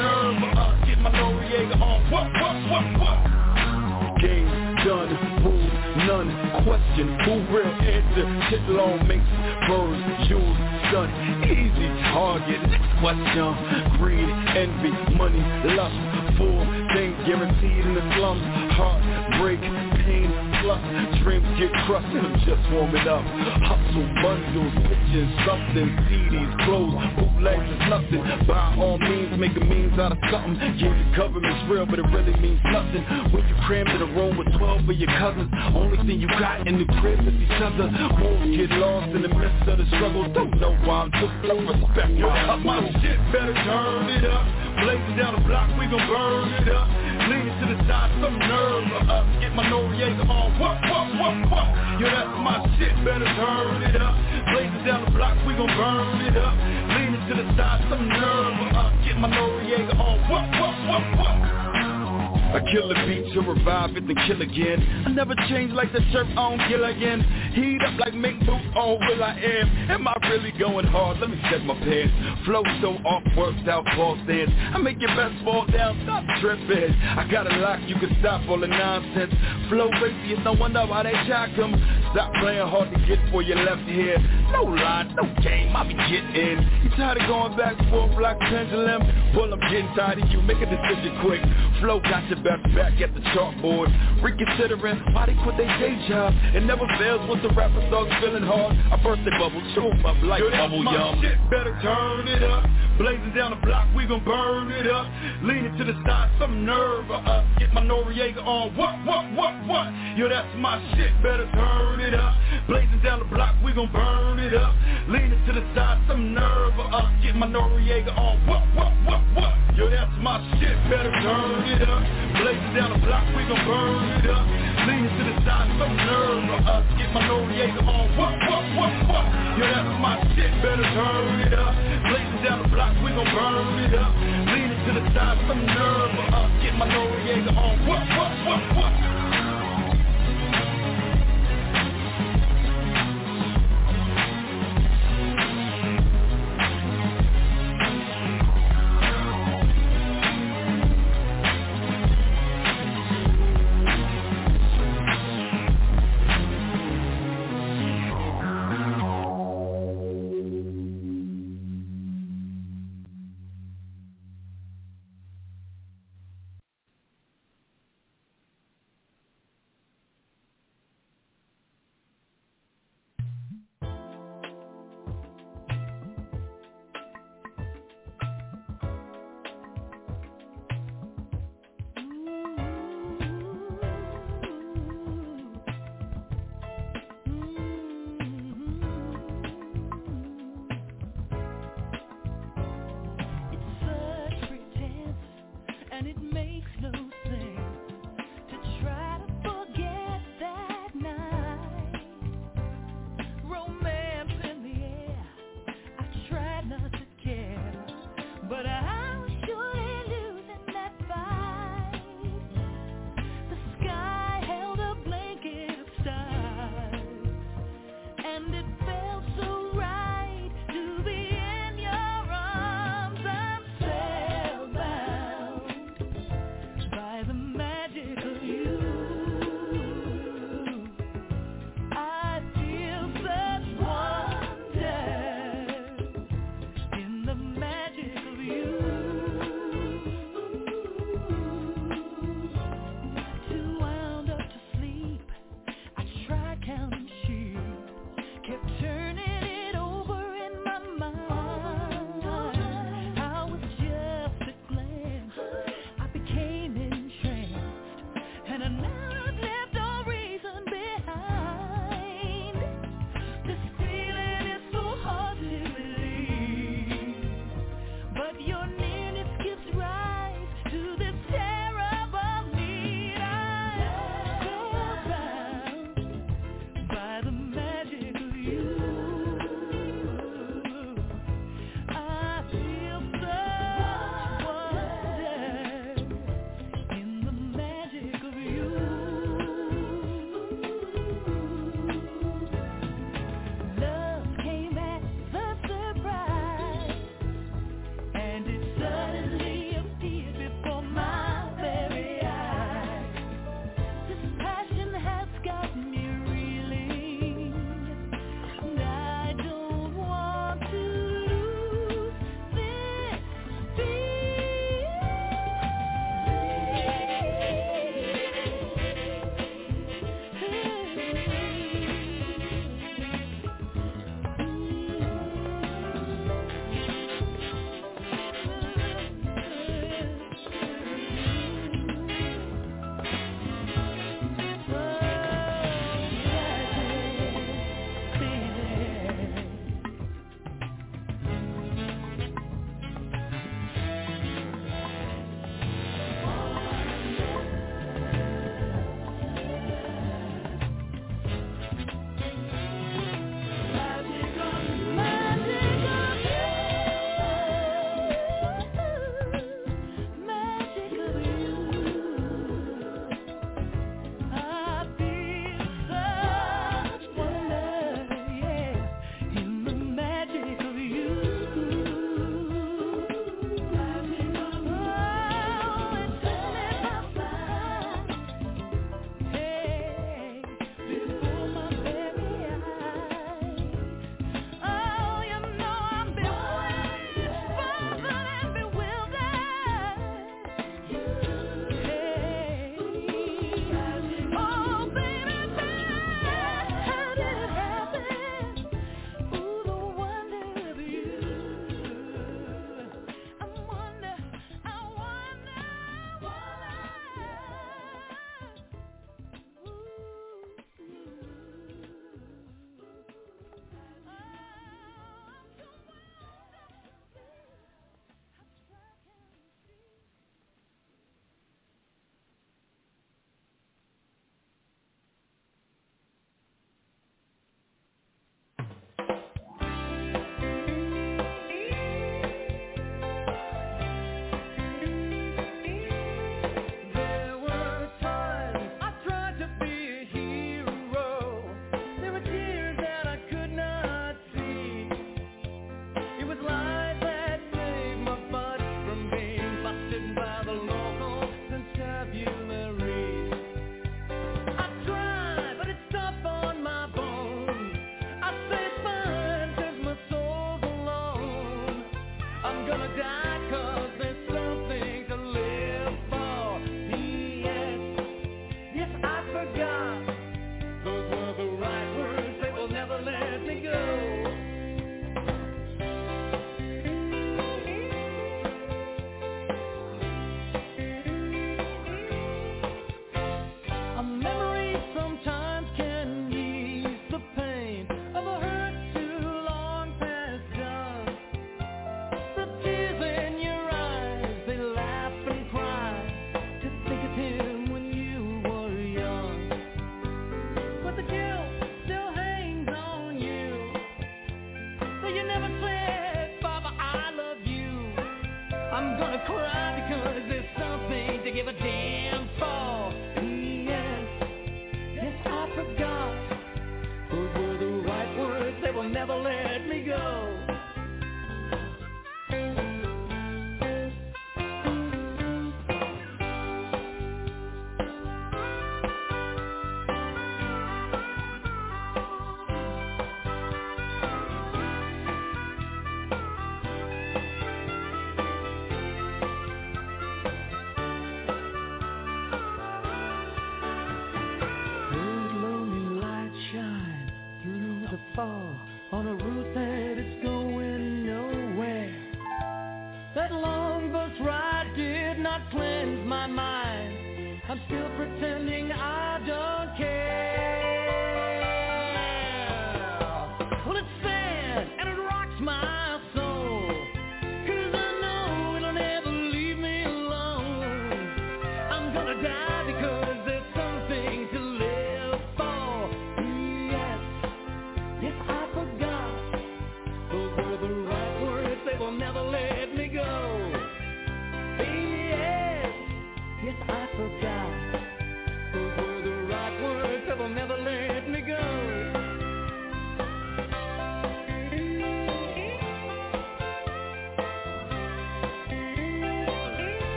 Just warming up. Hustle bundles, pitching something CDs, clothes, bootlegs is nothing. By all means, make a means out of something. Yeah, the government's real, but it really means nothing. When you crammed in a room with 12 of your cousins Only thing you got in the crib is each other. Won't get lost in the midst of the struggle. Don't know why I'm too slow, respect. My My shit better turn it up. Blazing down the block, we gon' burn it up Leaning to the side, some nerve us. Get my Noriega on, what, what, what, what Yo, that's my shit, better turn it up. Blazing down the block, we gon' burn it up. Leaning to the side, some nerve us. Get my Noriega on, what, what, what, what I kill a beat to revive it, then kill again. I never change like the surf on Gilligan. Heat up like make boot on oh, Will I Am? Am I really going hard? Let me check my pants Flow so off, worked out, ball stance I make your best fall down, stop tripping. I got a lock, you can stop all the nonsense. Flow it's no wonder why they shock them Stop playing hard to get for your left here No line, no game, I be getting. In. You tired of going back and forth like pendulum? Well, I'm getting tired of you, make a decision quick. Flow got your best back at the chalkboard. Reconsidering why they quit their day job. It never fails once the rapper starts feeling hard. I burst their bubble, show 'em up like Yo, that's bubble my yum. shit, better turn it up. Blazing down the block, we gon' burn it up. Leaning to the side, some nerve for us Get my Noriega on, what, what, what, what? Yo, that's my shit, better turn it up. Blazing down the block, we gon' burn it up. Leaning to the side, some nerve for us Get my Noriega on, what, what, what, what? Yo, that's my shit, better turn it up Blazing down the block, we gon' burn it up. Leaning to the side, some nerve for us. Get my Noriega on, what, what, what, what Yo, that's my shit, better turn it up. Blazing down the block, we gon' burn it up. Leaning to the side, some nerve for us. Get my Noriega on, what, what, what, what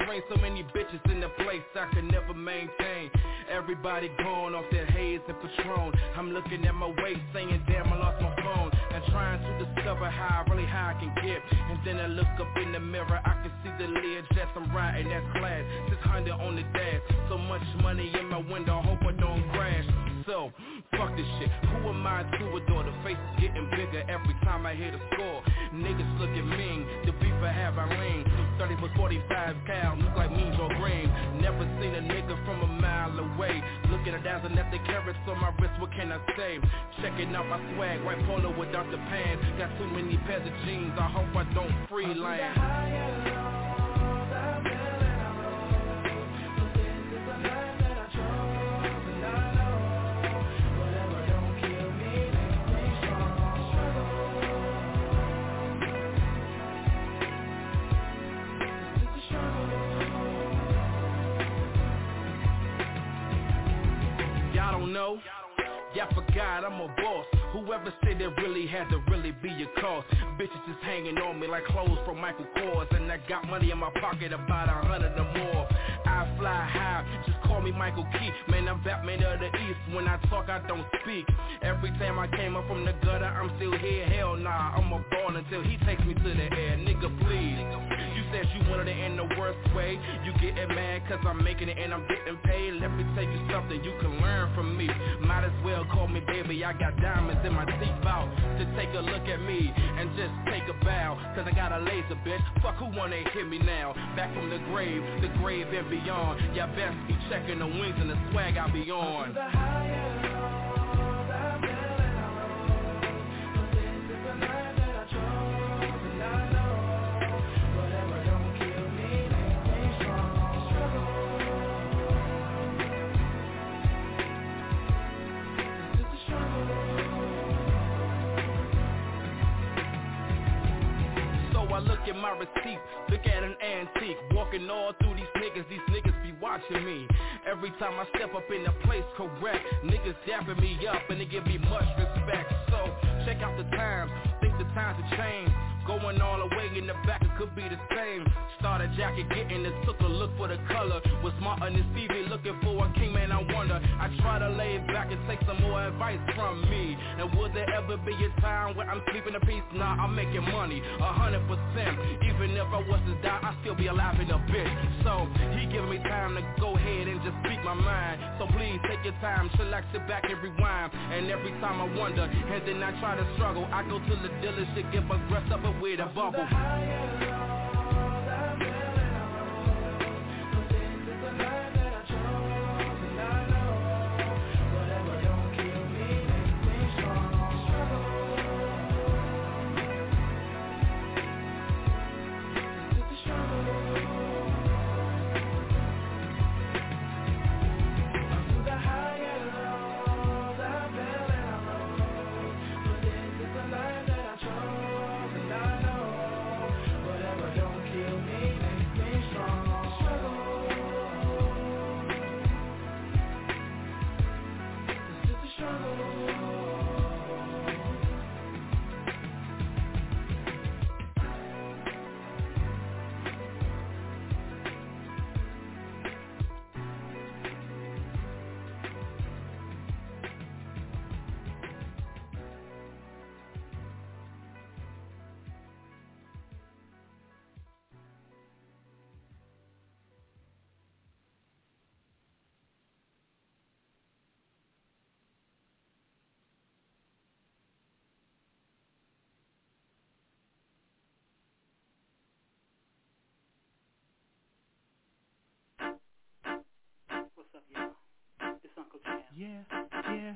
my so many bitches in the place I can never maintain. Everybody gone off their haze and Patron. I'm looking at my waist, saying damn I lost my phone. And trying to discover how really high I can get. And then I look up in the mirror, I can see the lid jets I'm riding, that's class. 600 on the dash, so much money in my window, hope I don't crash. So, fuck this shit. Who am I to adore? The face is getting bigger every time I hit a score. Niggas looking mean, 30 for 45 cal, look like means or green. Never seen a nigga from a mile away. Looking at dazzling at the carrots on my wrist, what can I say? Checking out my swag, white polo without the pants. Got too many pairs of jeans, I hope I don't freelance. Know? Yeah, I forgot I'm a boss. Whoever said it really had to really be a cost. Bitches just hanging on me like clothes from Michael Kors. And I got money in my pocket about a hundred or more. I fly high, just call me Michael Key. Man, I'm Batman of the East. When I talk, I don't speak. Every time I came up from the gutter, I'm still here. Hell nah, I'm a ball until he takes me to the air. Nigga, please You said you wanted it in the worst way You getting mad cause I'm making it and I'm getting paid Let me tell you something you can learn from me Might as well call me baby, I got diamonds in my seatbelt To take a look at me and just take a bow. Cause I got a laser bitch, fuck who wanna hit me now. Back from the grave, the grave and beyond. Y'all best be checking the wings and the swag I be on look at my receipt, look at an antique. Walking all through these niggas, these niggas be watching me. Every time I step up in a place correct Niggas dapping me up and they give me much respect. So, check out the times, think the times have changed Going all the way in the back, it could be the same. Started jacket getting it, took a look for the color. Was Martin and Stevie looking for a king, man, I wonder. I try to lay back and take some more advice from me. And would there ever be a time where I'm sleeping in peace? Nah, I'm making money, a hundred percent. Even if I was to die, I'd still be alive in a bit. So, he giving me time to go ahead and just speak my mind. So please, take your time, chillax, sit back and rewind. And every time I wonder, and then I try to struggle I go to the dealership, get my dressed up with a bubble. Yeah, yeah,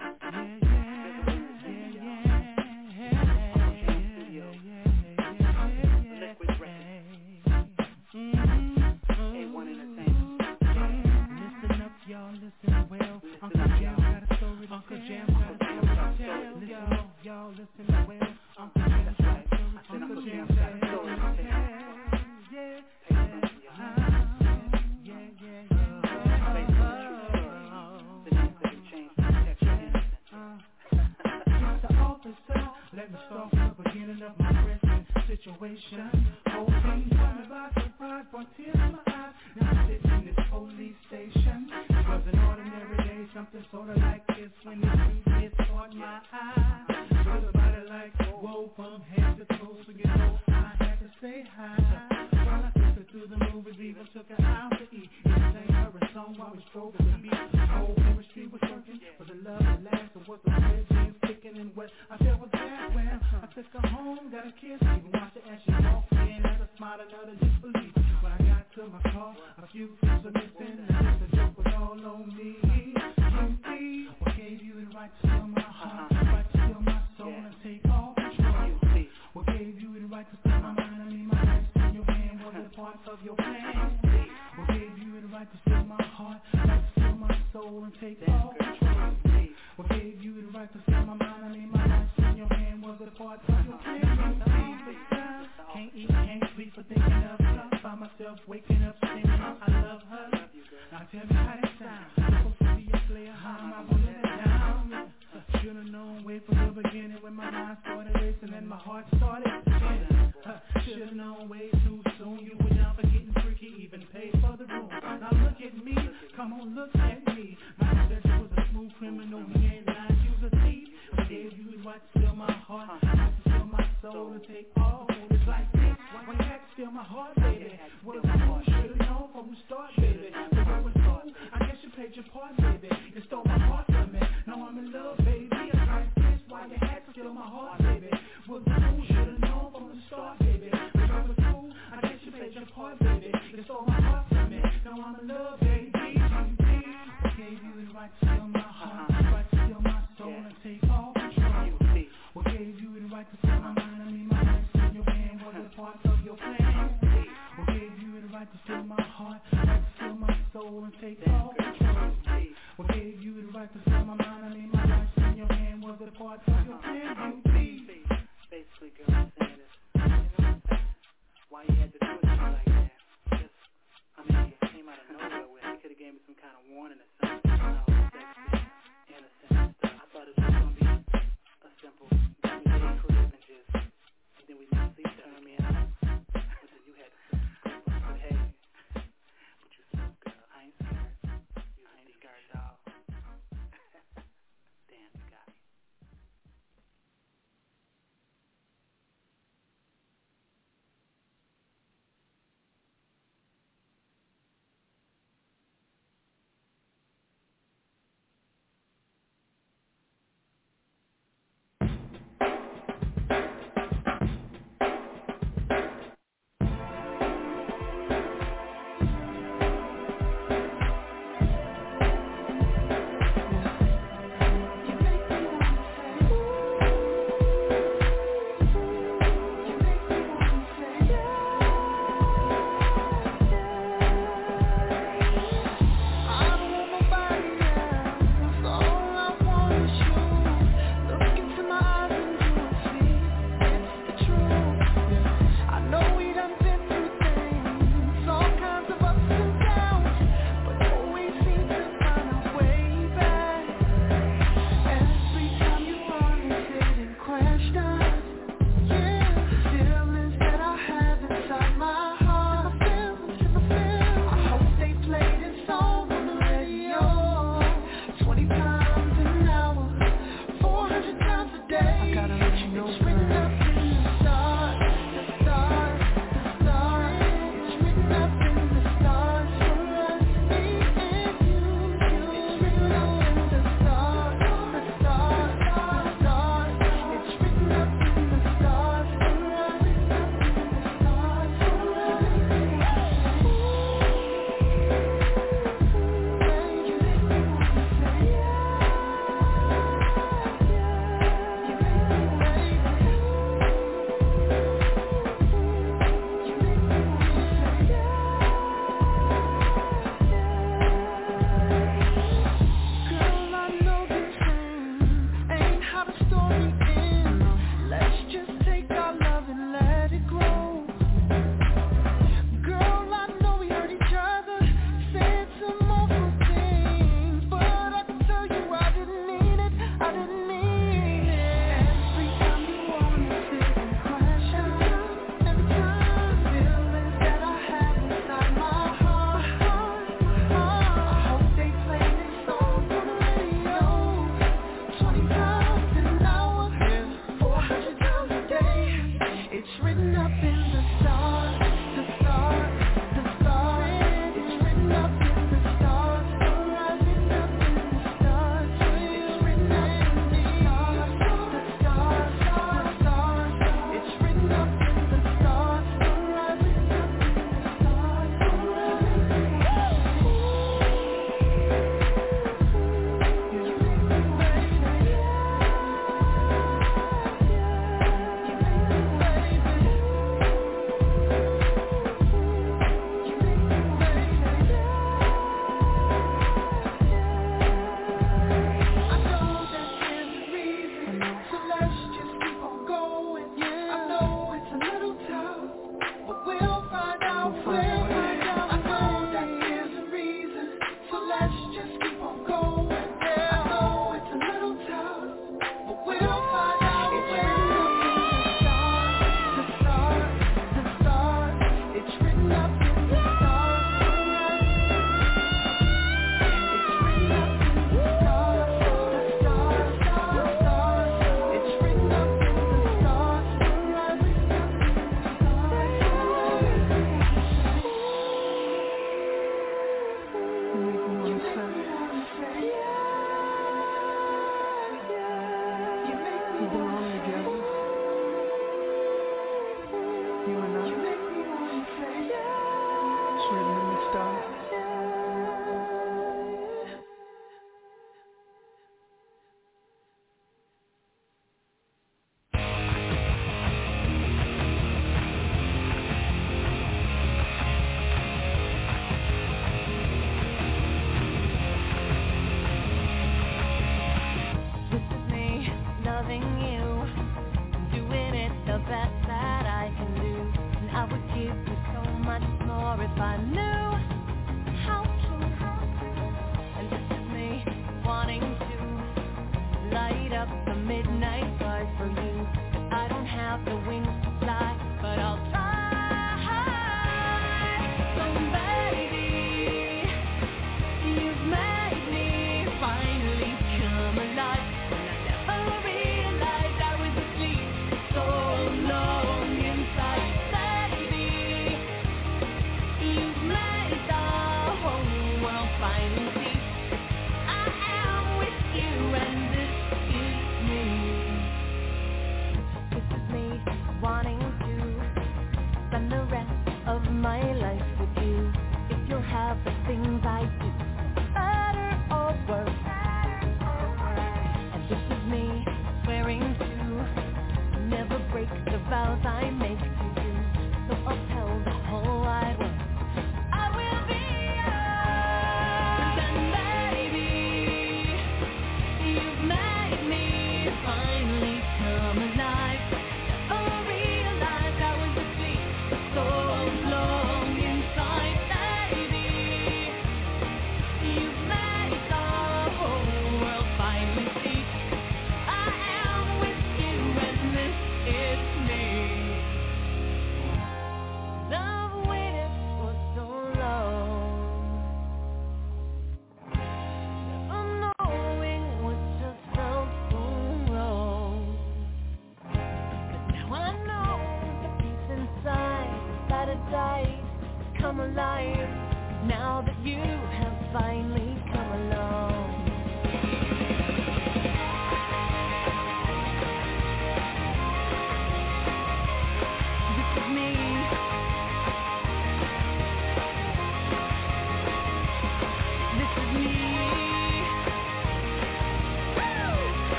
like to steal my heart, like to steal my soul and take That's all control. What gave you the right to steal my mind? I mean, my life in your hand was a part of your plan. Can't eat, can't sleep for thinking of her. By myself, waking up, saying I love her. Now tell me how that sounds. Supposed to be a player, how am I gonna down? Should've known way from the beginning when my mind started racing and my heart started spinning. Should've known way Come on, look at me. My possession was a smooth criminal. He ain't lying, he was a thief. But if you would watch, steal my heart, I would steal my soul and take take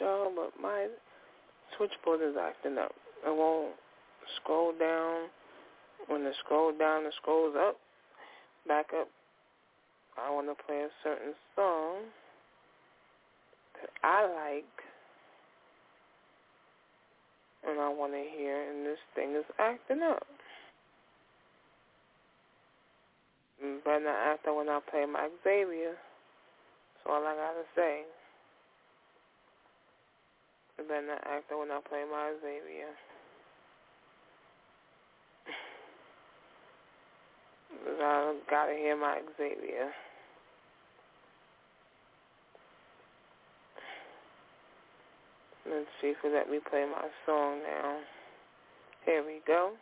y'all, but my switchboard is acting up. It won't scroll down. When it scrolls down, it scrolls up, back up. I want to play a certain song that I like, and I want to hear, and this thing is acting up. But not after when I play my Xavier. That's all I gotta say. Better not act when I play my Xavier. I gotta hear my Xavier. Let's see if let me play my song now. Here we go.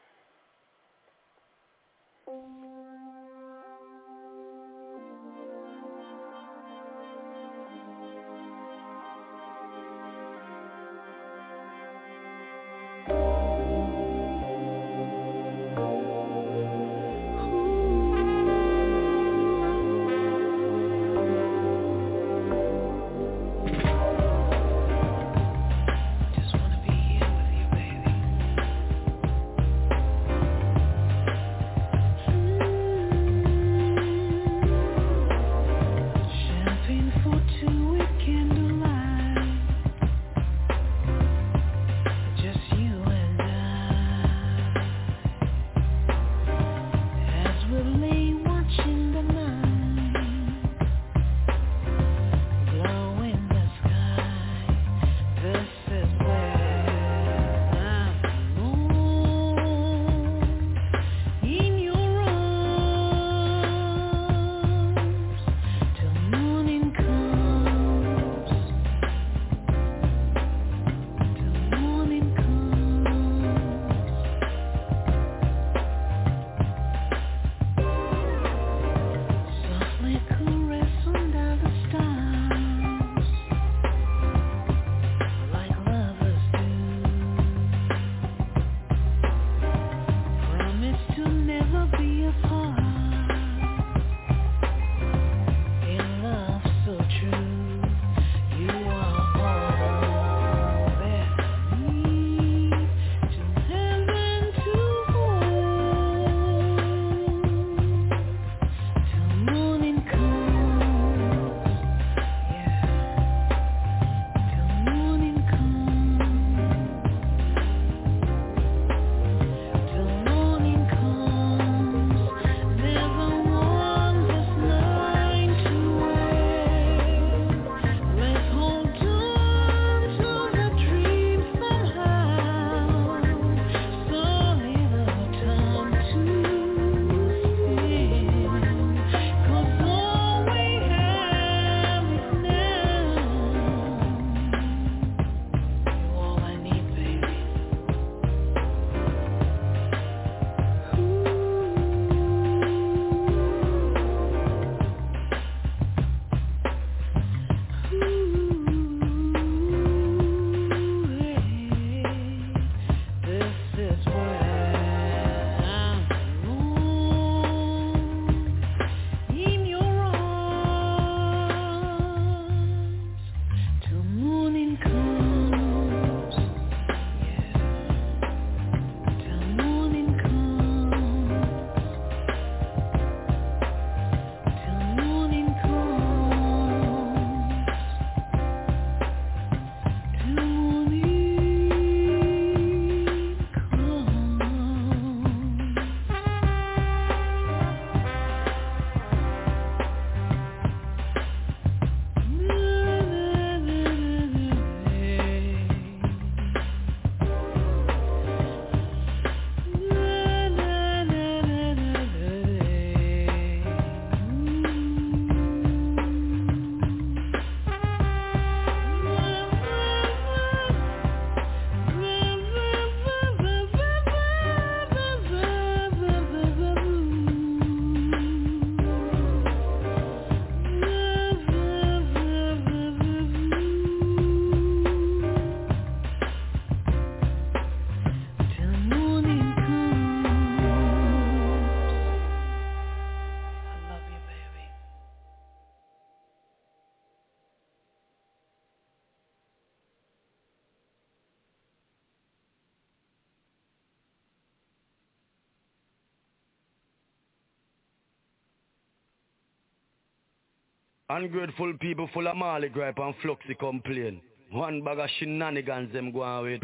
Ungrateful people full of Marley gripe and fluxy complain. One bag of shenanigans them go on with.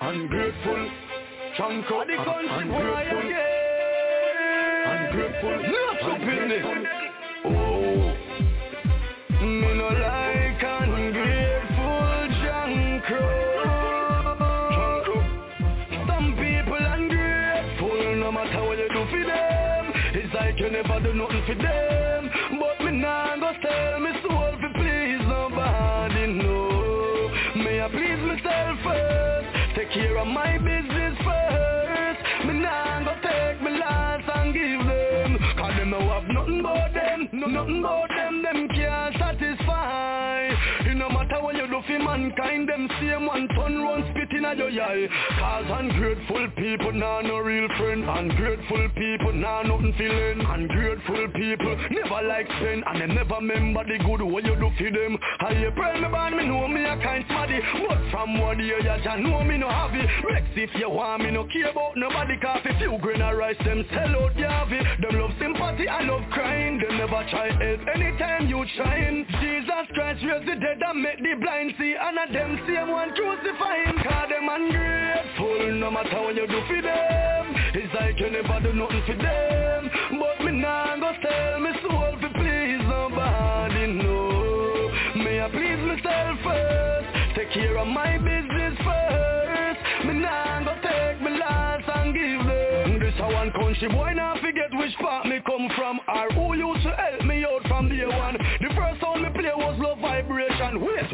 Ungrateful, chunk of the country again. Ungrateful, not stupidness. Oh, me no like ungrateful junk. Some people ungrateful, no matter what you do for them. It's like you never do nothing for them. Care of my business first. Me nah go take me last and give them. Cause them no have nothing but them. No, nothing but them. Them can't satisfy. It no matter what you do for mankind. Them same one ton run spit in your eye. Eh. Cause ungrateful people nah no real friend. Ungrateful people nah nothing feeling. Ungrateful people never like spend. And they never remember the good what you do for them. I April me born me know me a kind smarty. But from one year ya just know me no have it. Rex if you want me no care about nobody. Cause if you grain of rice them sell out the have it. Them love sympathy I love crying. They never try help anytime you shine. Jesus Christ raise the dead and make the blind see. And a them same one crucify him. Cause them ungrateful no matter what you do for them. It's like you never do nothing for them. But me nah go sell me soul for please nobody, no. May I please myself first. Take care of my business first. Me nah go take me last and give them. This a one country boy now forget which part me come from or who used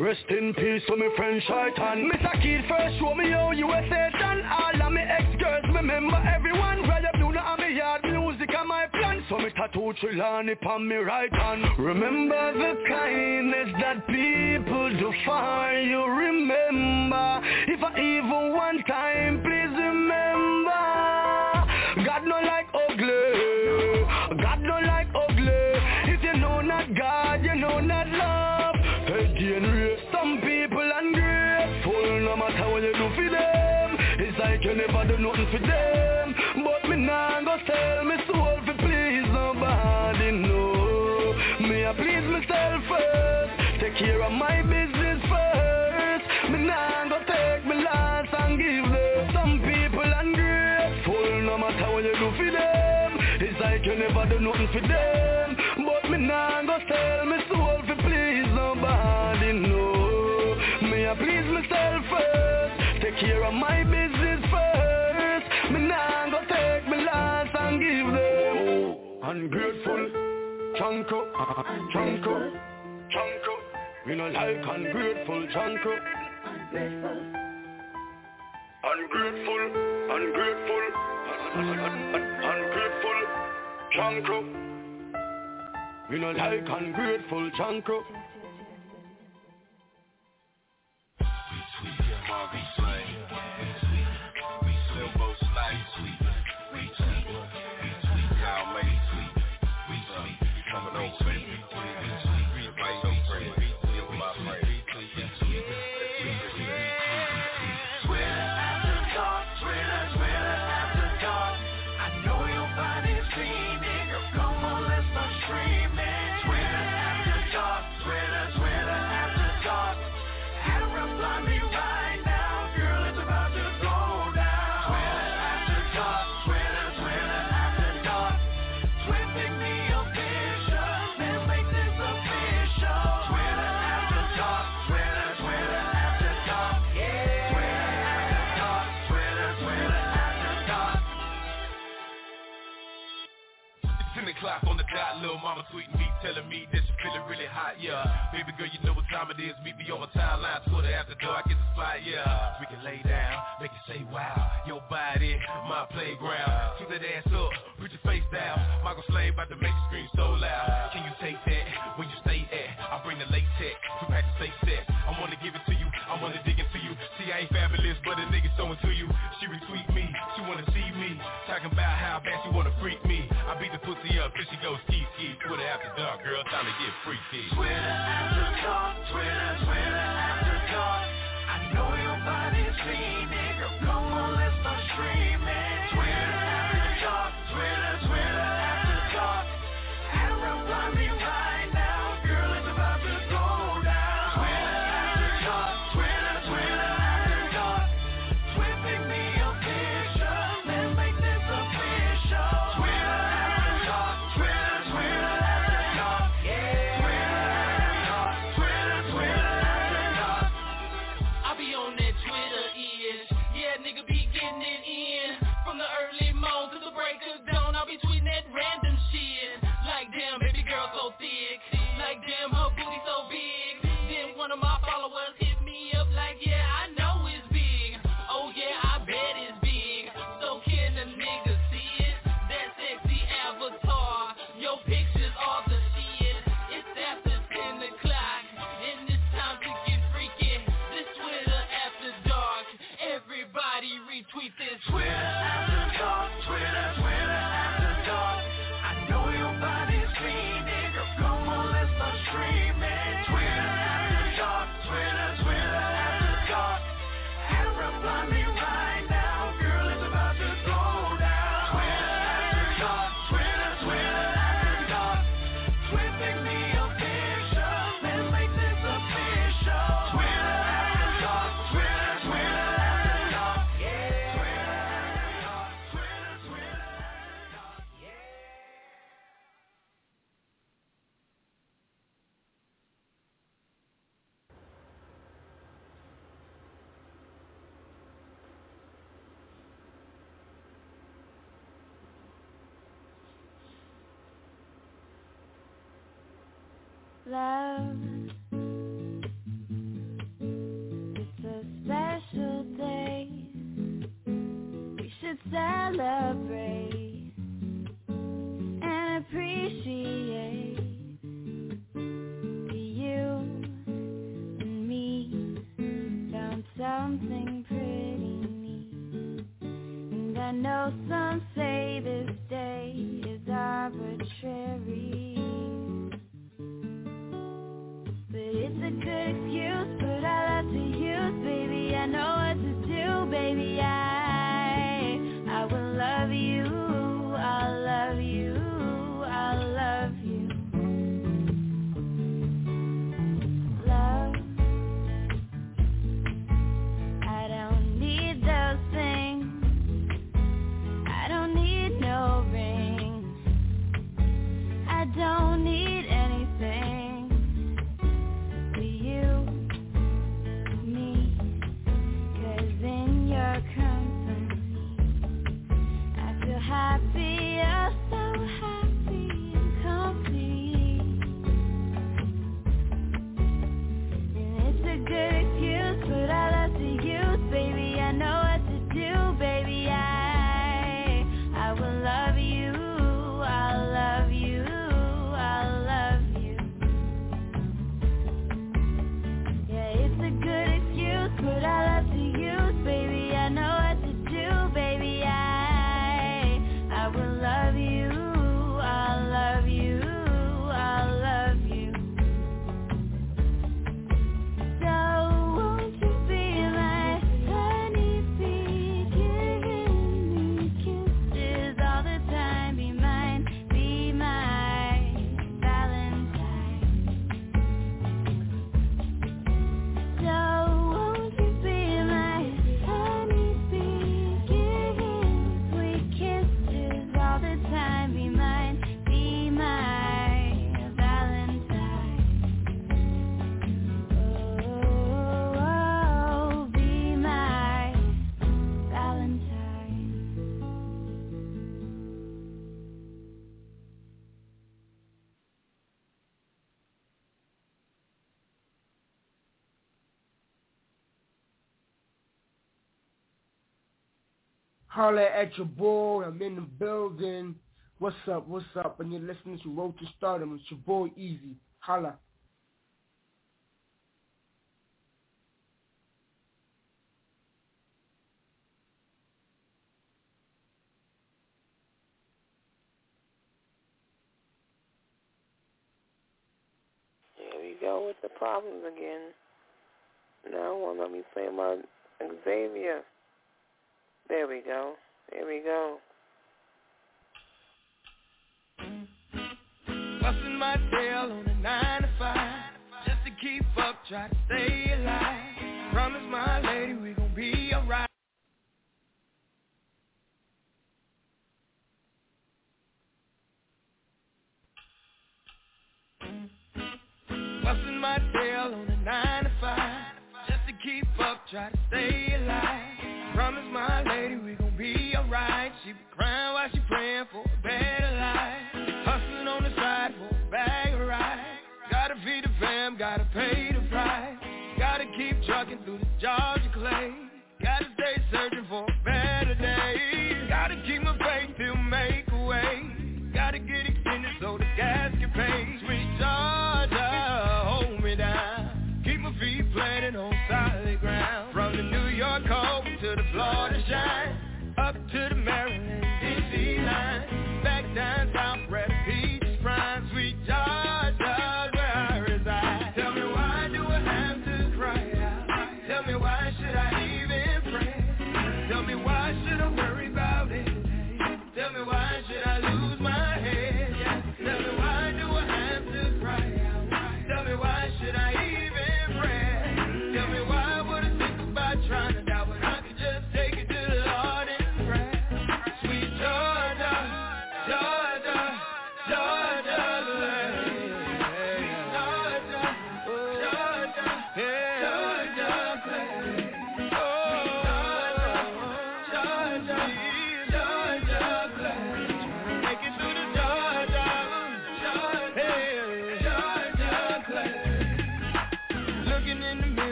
rest in peace to me friend Shaitan. Mr. Kid first show me how you a Satan. All of me ex-girls remember everyone. Rather do not have me yard music on my plan. So me tattoo Trelawney on me right hand. Remember the kindness that people do for you. Remember, if I even one time, please remember. God no like ugly. God no like ugly. If you know not God, you know not love. Again, rape some people ungrateful. No matter what you do for them, it's like you never do nothing for them. But me nah go sell me soul for please nobody, no. Me I please myself first. Take care of my business first. Me nah go take me last and give them. Some people ungrateful. No matter what you do for them, it's like you never do nothing for them. Ungrateful, chunko, chunko, chunko. We no like ungrateful, chunko. Ungrateful, ungrateful, ungrateful, chunko. We no like ungrateful, chunko. Ten little mama tweeting me, telling me that she feeling really hot, yeah. Baby girl, you know what time it is. Meet me on my timeline, Twitter after dark, I get the spot, yeah. We can lay down, make you say wow. Your body, my playground. Keep that ass up, put your face down. Michael Slade about to make you scream so loud. Can you take that? Where you stay at? I bring the latex, we pack the safe set. I wanna give it to you, I wanna dig into you. See, I ain't fabulous, but a nigga so into you. She retweet me, she wanna see me. Talking about how bad she wanna up, she goes ski. Twitter after dark, girl, time to get freaky. Twitter after dark, Twitter, Twitter after dark. I know your body's dreaming, girl. Come on, let's start streaming. Twitter Holler at your boy. I'm in the building. What's up? What's up? And you're listening to Road to Stardom. It's your boy Easy. Holla. go with the problems again. Now won't let me play my Xavier. There we go. There we go. Busting my tail on a nine to five just to keep up, try to stay alive. Promise my lady we gon' be alright. Busting my tail on a nine to five just to keep up, try to stay alive. Promise my she crying while she praying for a better life. Hustling on the side for a bag of rice. Gotta feed the fam, gotta pay the price. Gotta keep trucking through the Georgia clay. Gotta stay searching for a better day.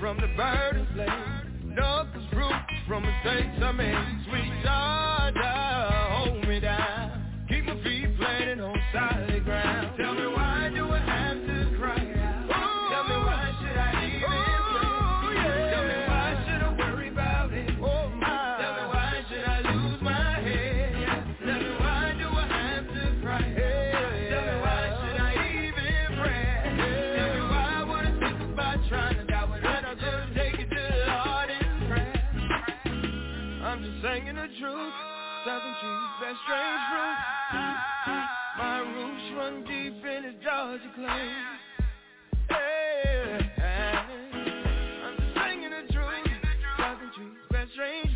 from the burden flame. No, cause from the states I'm in, Sweet Georgia. one deep in his Georgia clothes. Yeah, I'm just singing the truth, talking to strange.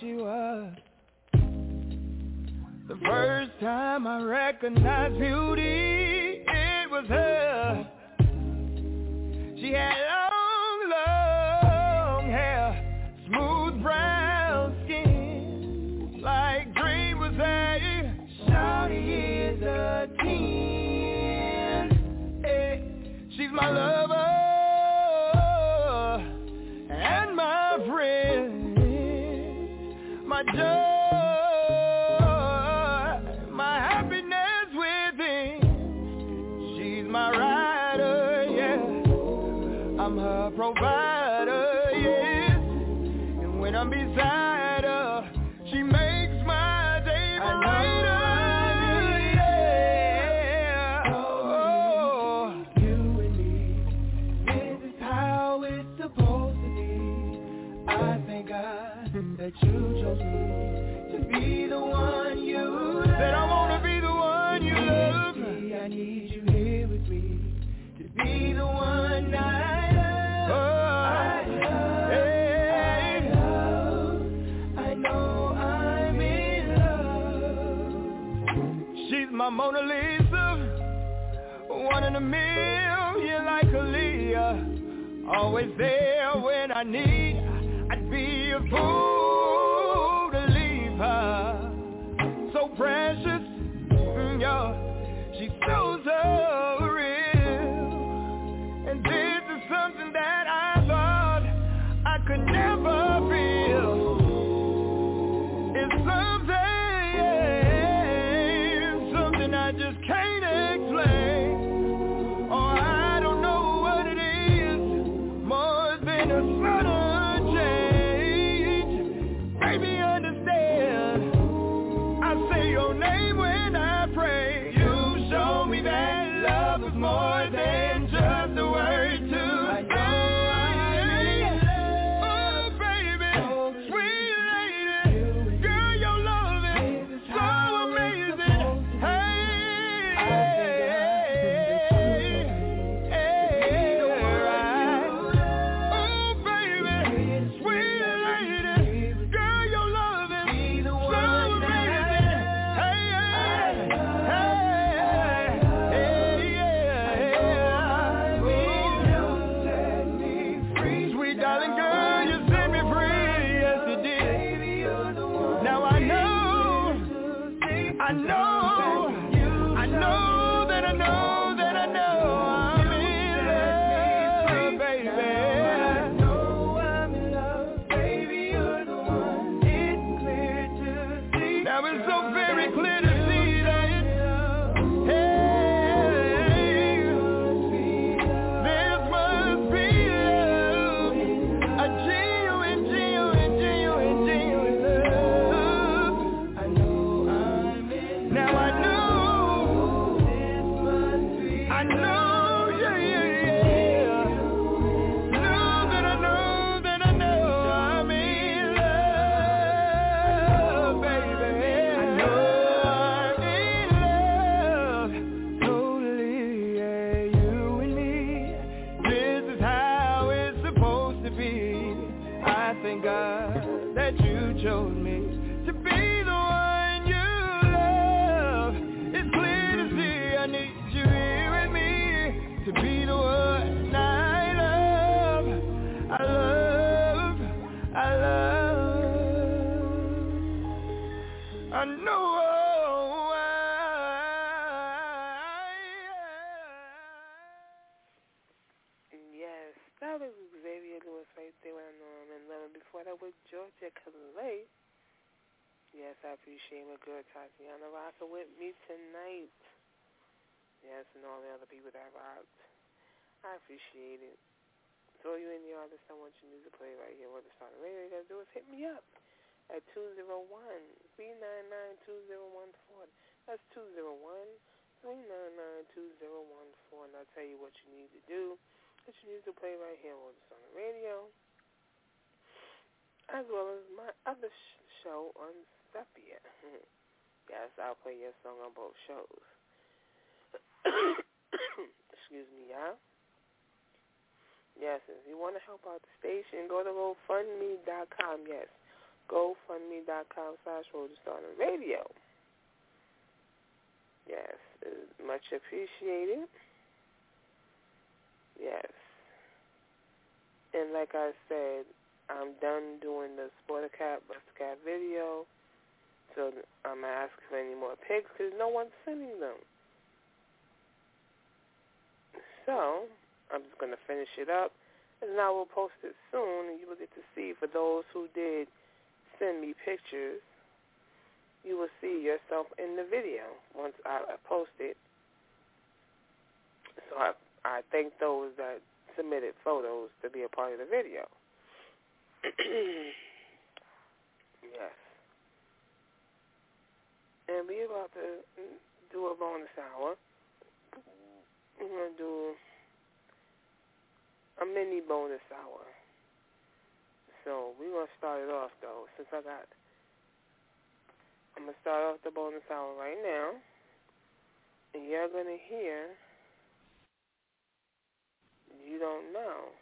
she was. The first time I recognized beauty, it was her. Always there when I need, I'd be a fool My girl Tatiana rocking with me tonight. Yes, and all the other people that rocked. I appreciate it. So you in the artist, I want your music play right here. What the of radio you gotta do is hit me up at 201-399-2014. That's 201-399-2014. And I'll tell you what you need to do. Get your music play right here on the on radio. As well as my other sh- show on Sepia. yes, I'll play your song on both shows. Excuse me, y'all. Yes, if you want to help out the station, go to GoFundMe.com. Yes, GoFundMe.com slash Roadstar Radio. Yes, much appreciated. Yes. And like I said, I'm done doing the Sporter Cat, Buster Cat video. So I'm asking for any more pics because no one's sending them. So I'm just going to finish it up. And I will post it soon, and you will get to see, for those who did send me pictures, you will see yourself in the video once I, I post it. So I, I thank those that submitted photos to be a part of the video. yes. And we about to mm, do a bonus hour. We're going to do a mini bonus hour. So we're going to start it off, though, since I got... I'm going to start off the bonus hour right now. And you're going to hear You Don't Know.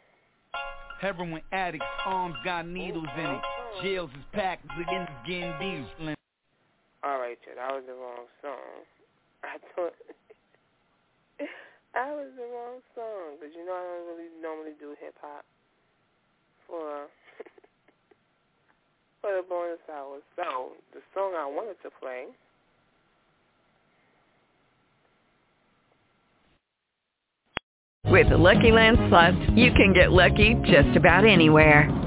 Heroin addicts, arms got needles in it. Mm-hmm. Jails is packed, against getting deals. All right, Chad, that was the wrong song. I thought that was the wrong song because you know I don't really normally do hip hop for for the bonus hour. So the song I wanted to play. With the Lucky Land Slots, you can get lucky just about anywhere.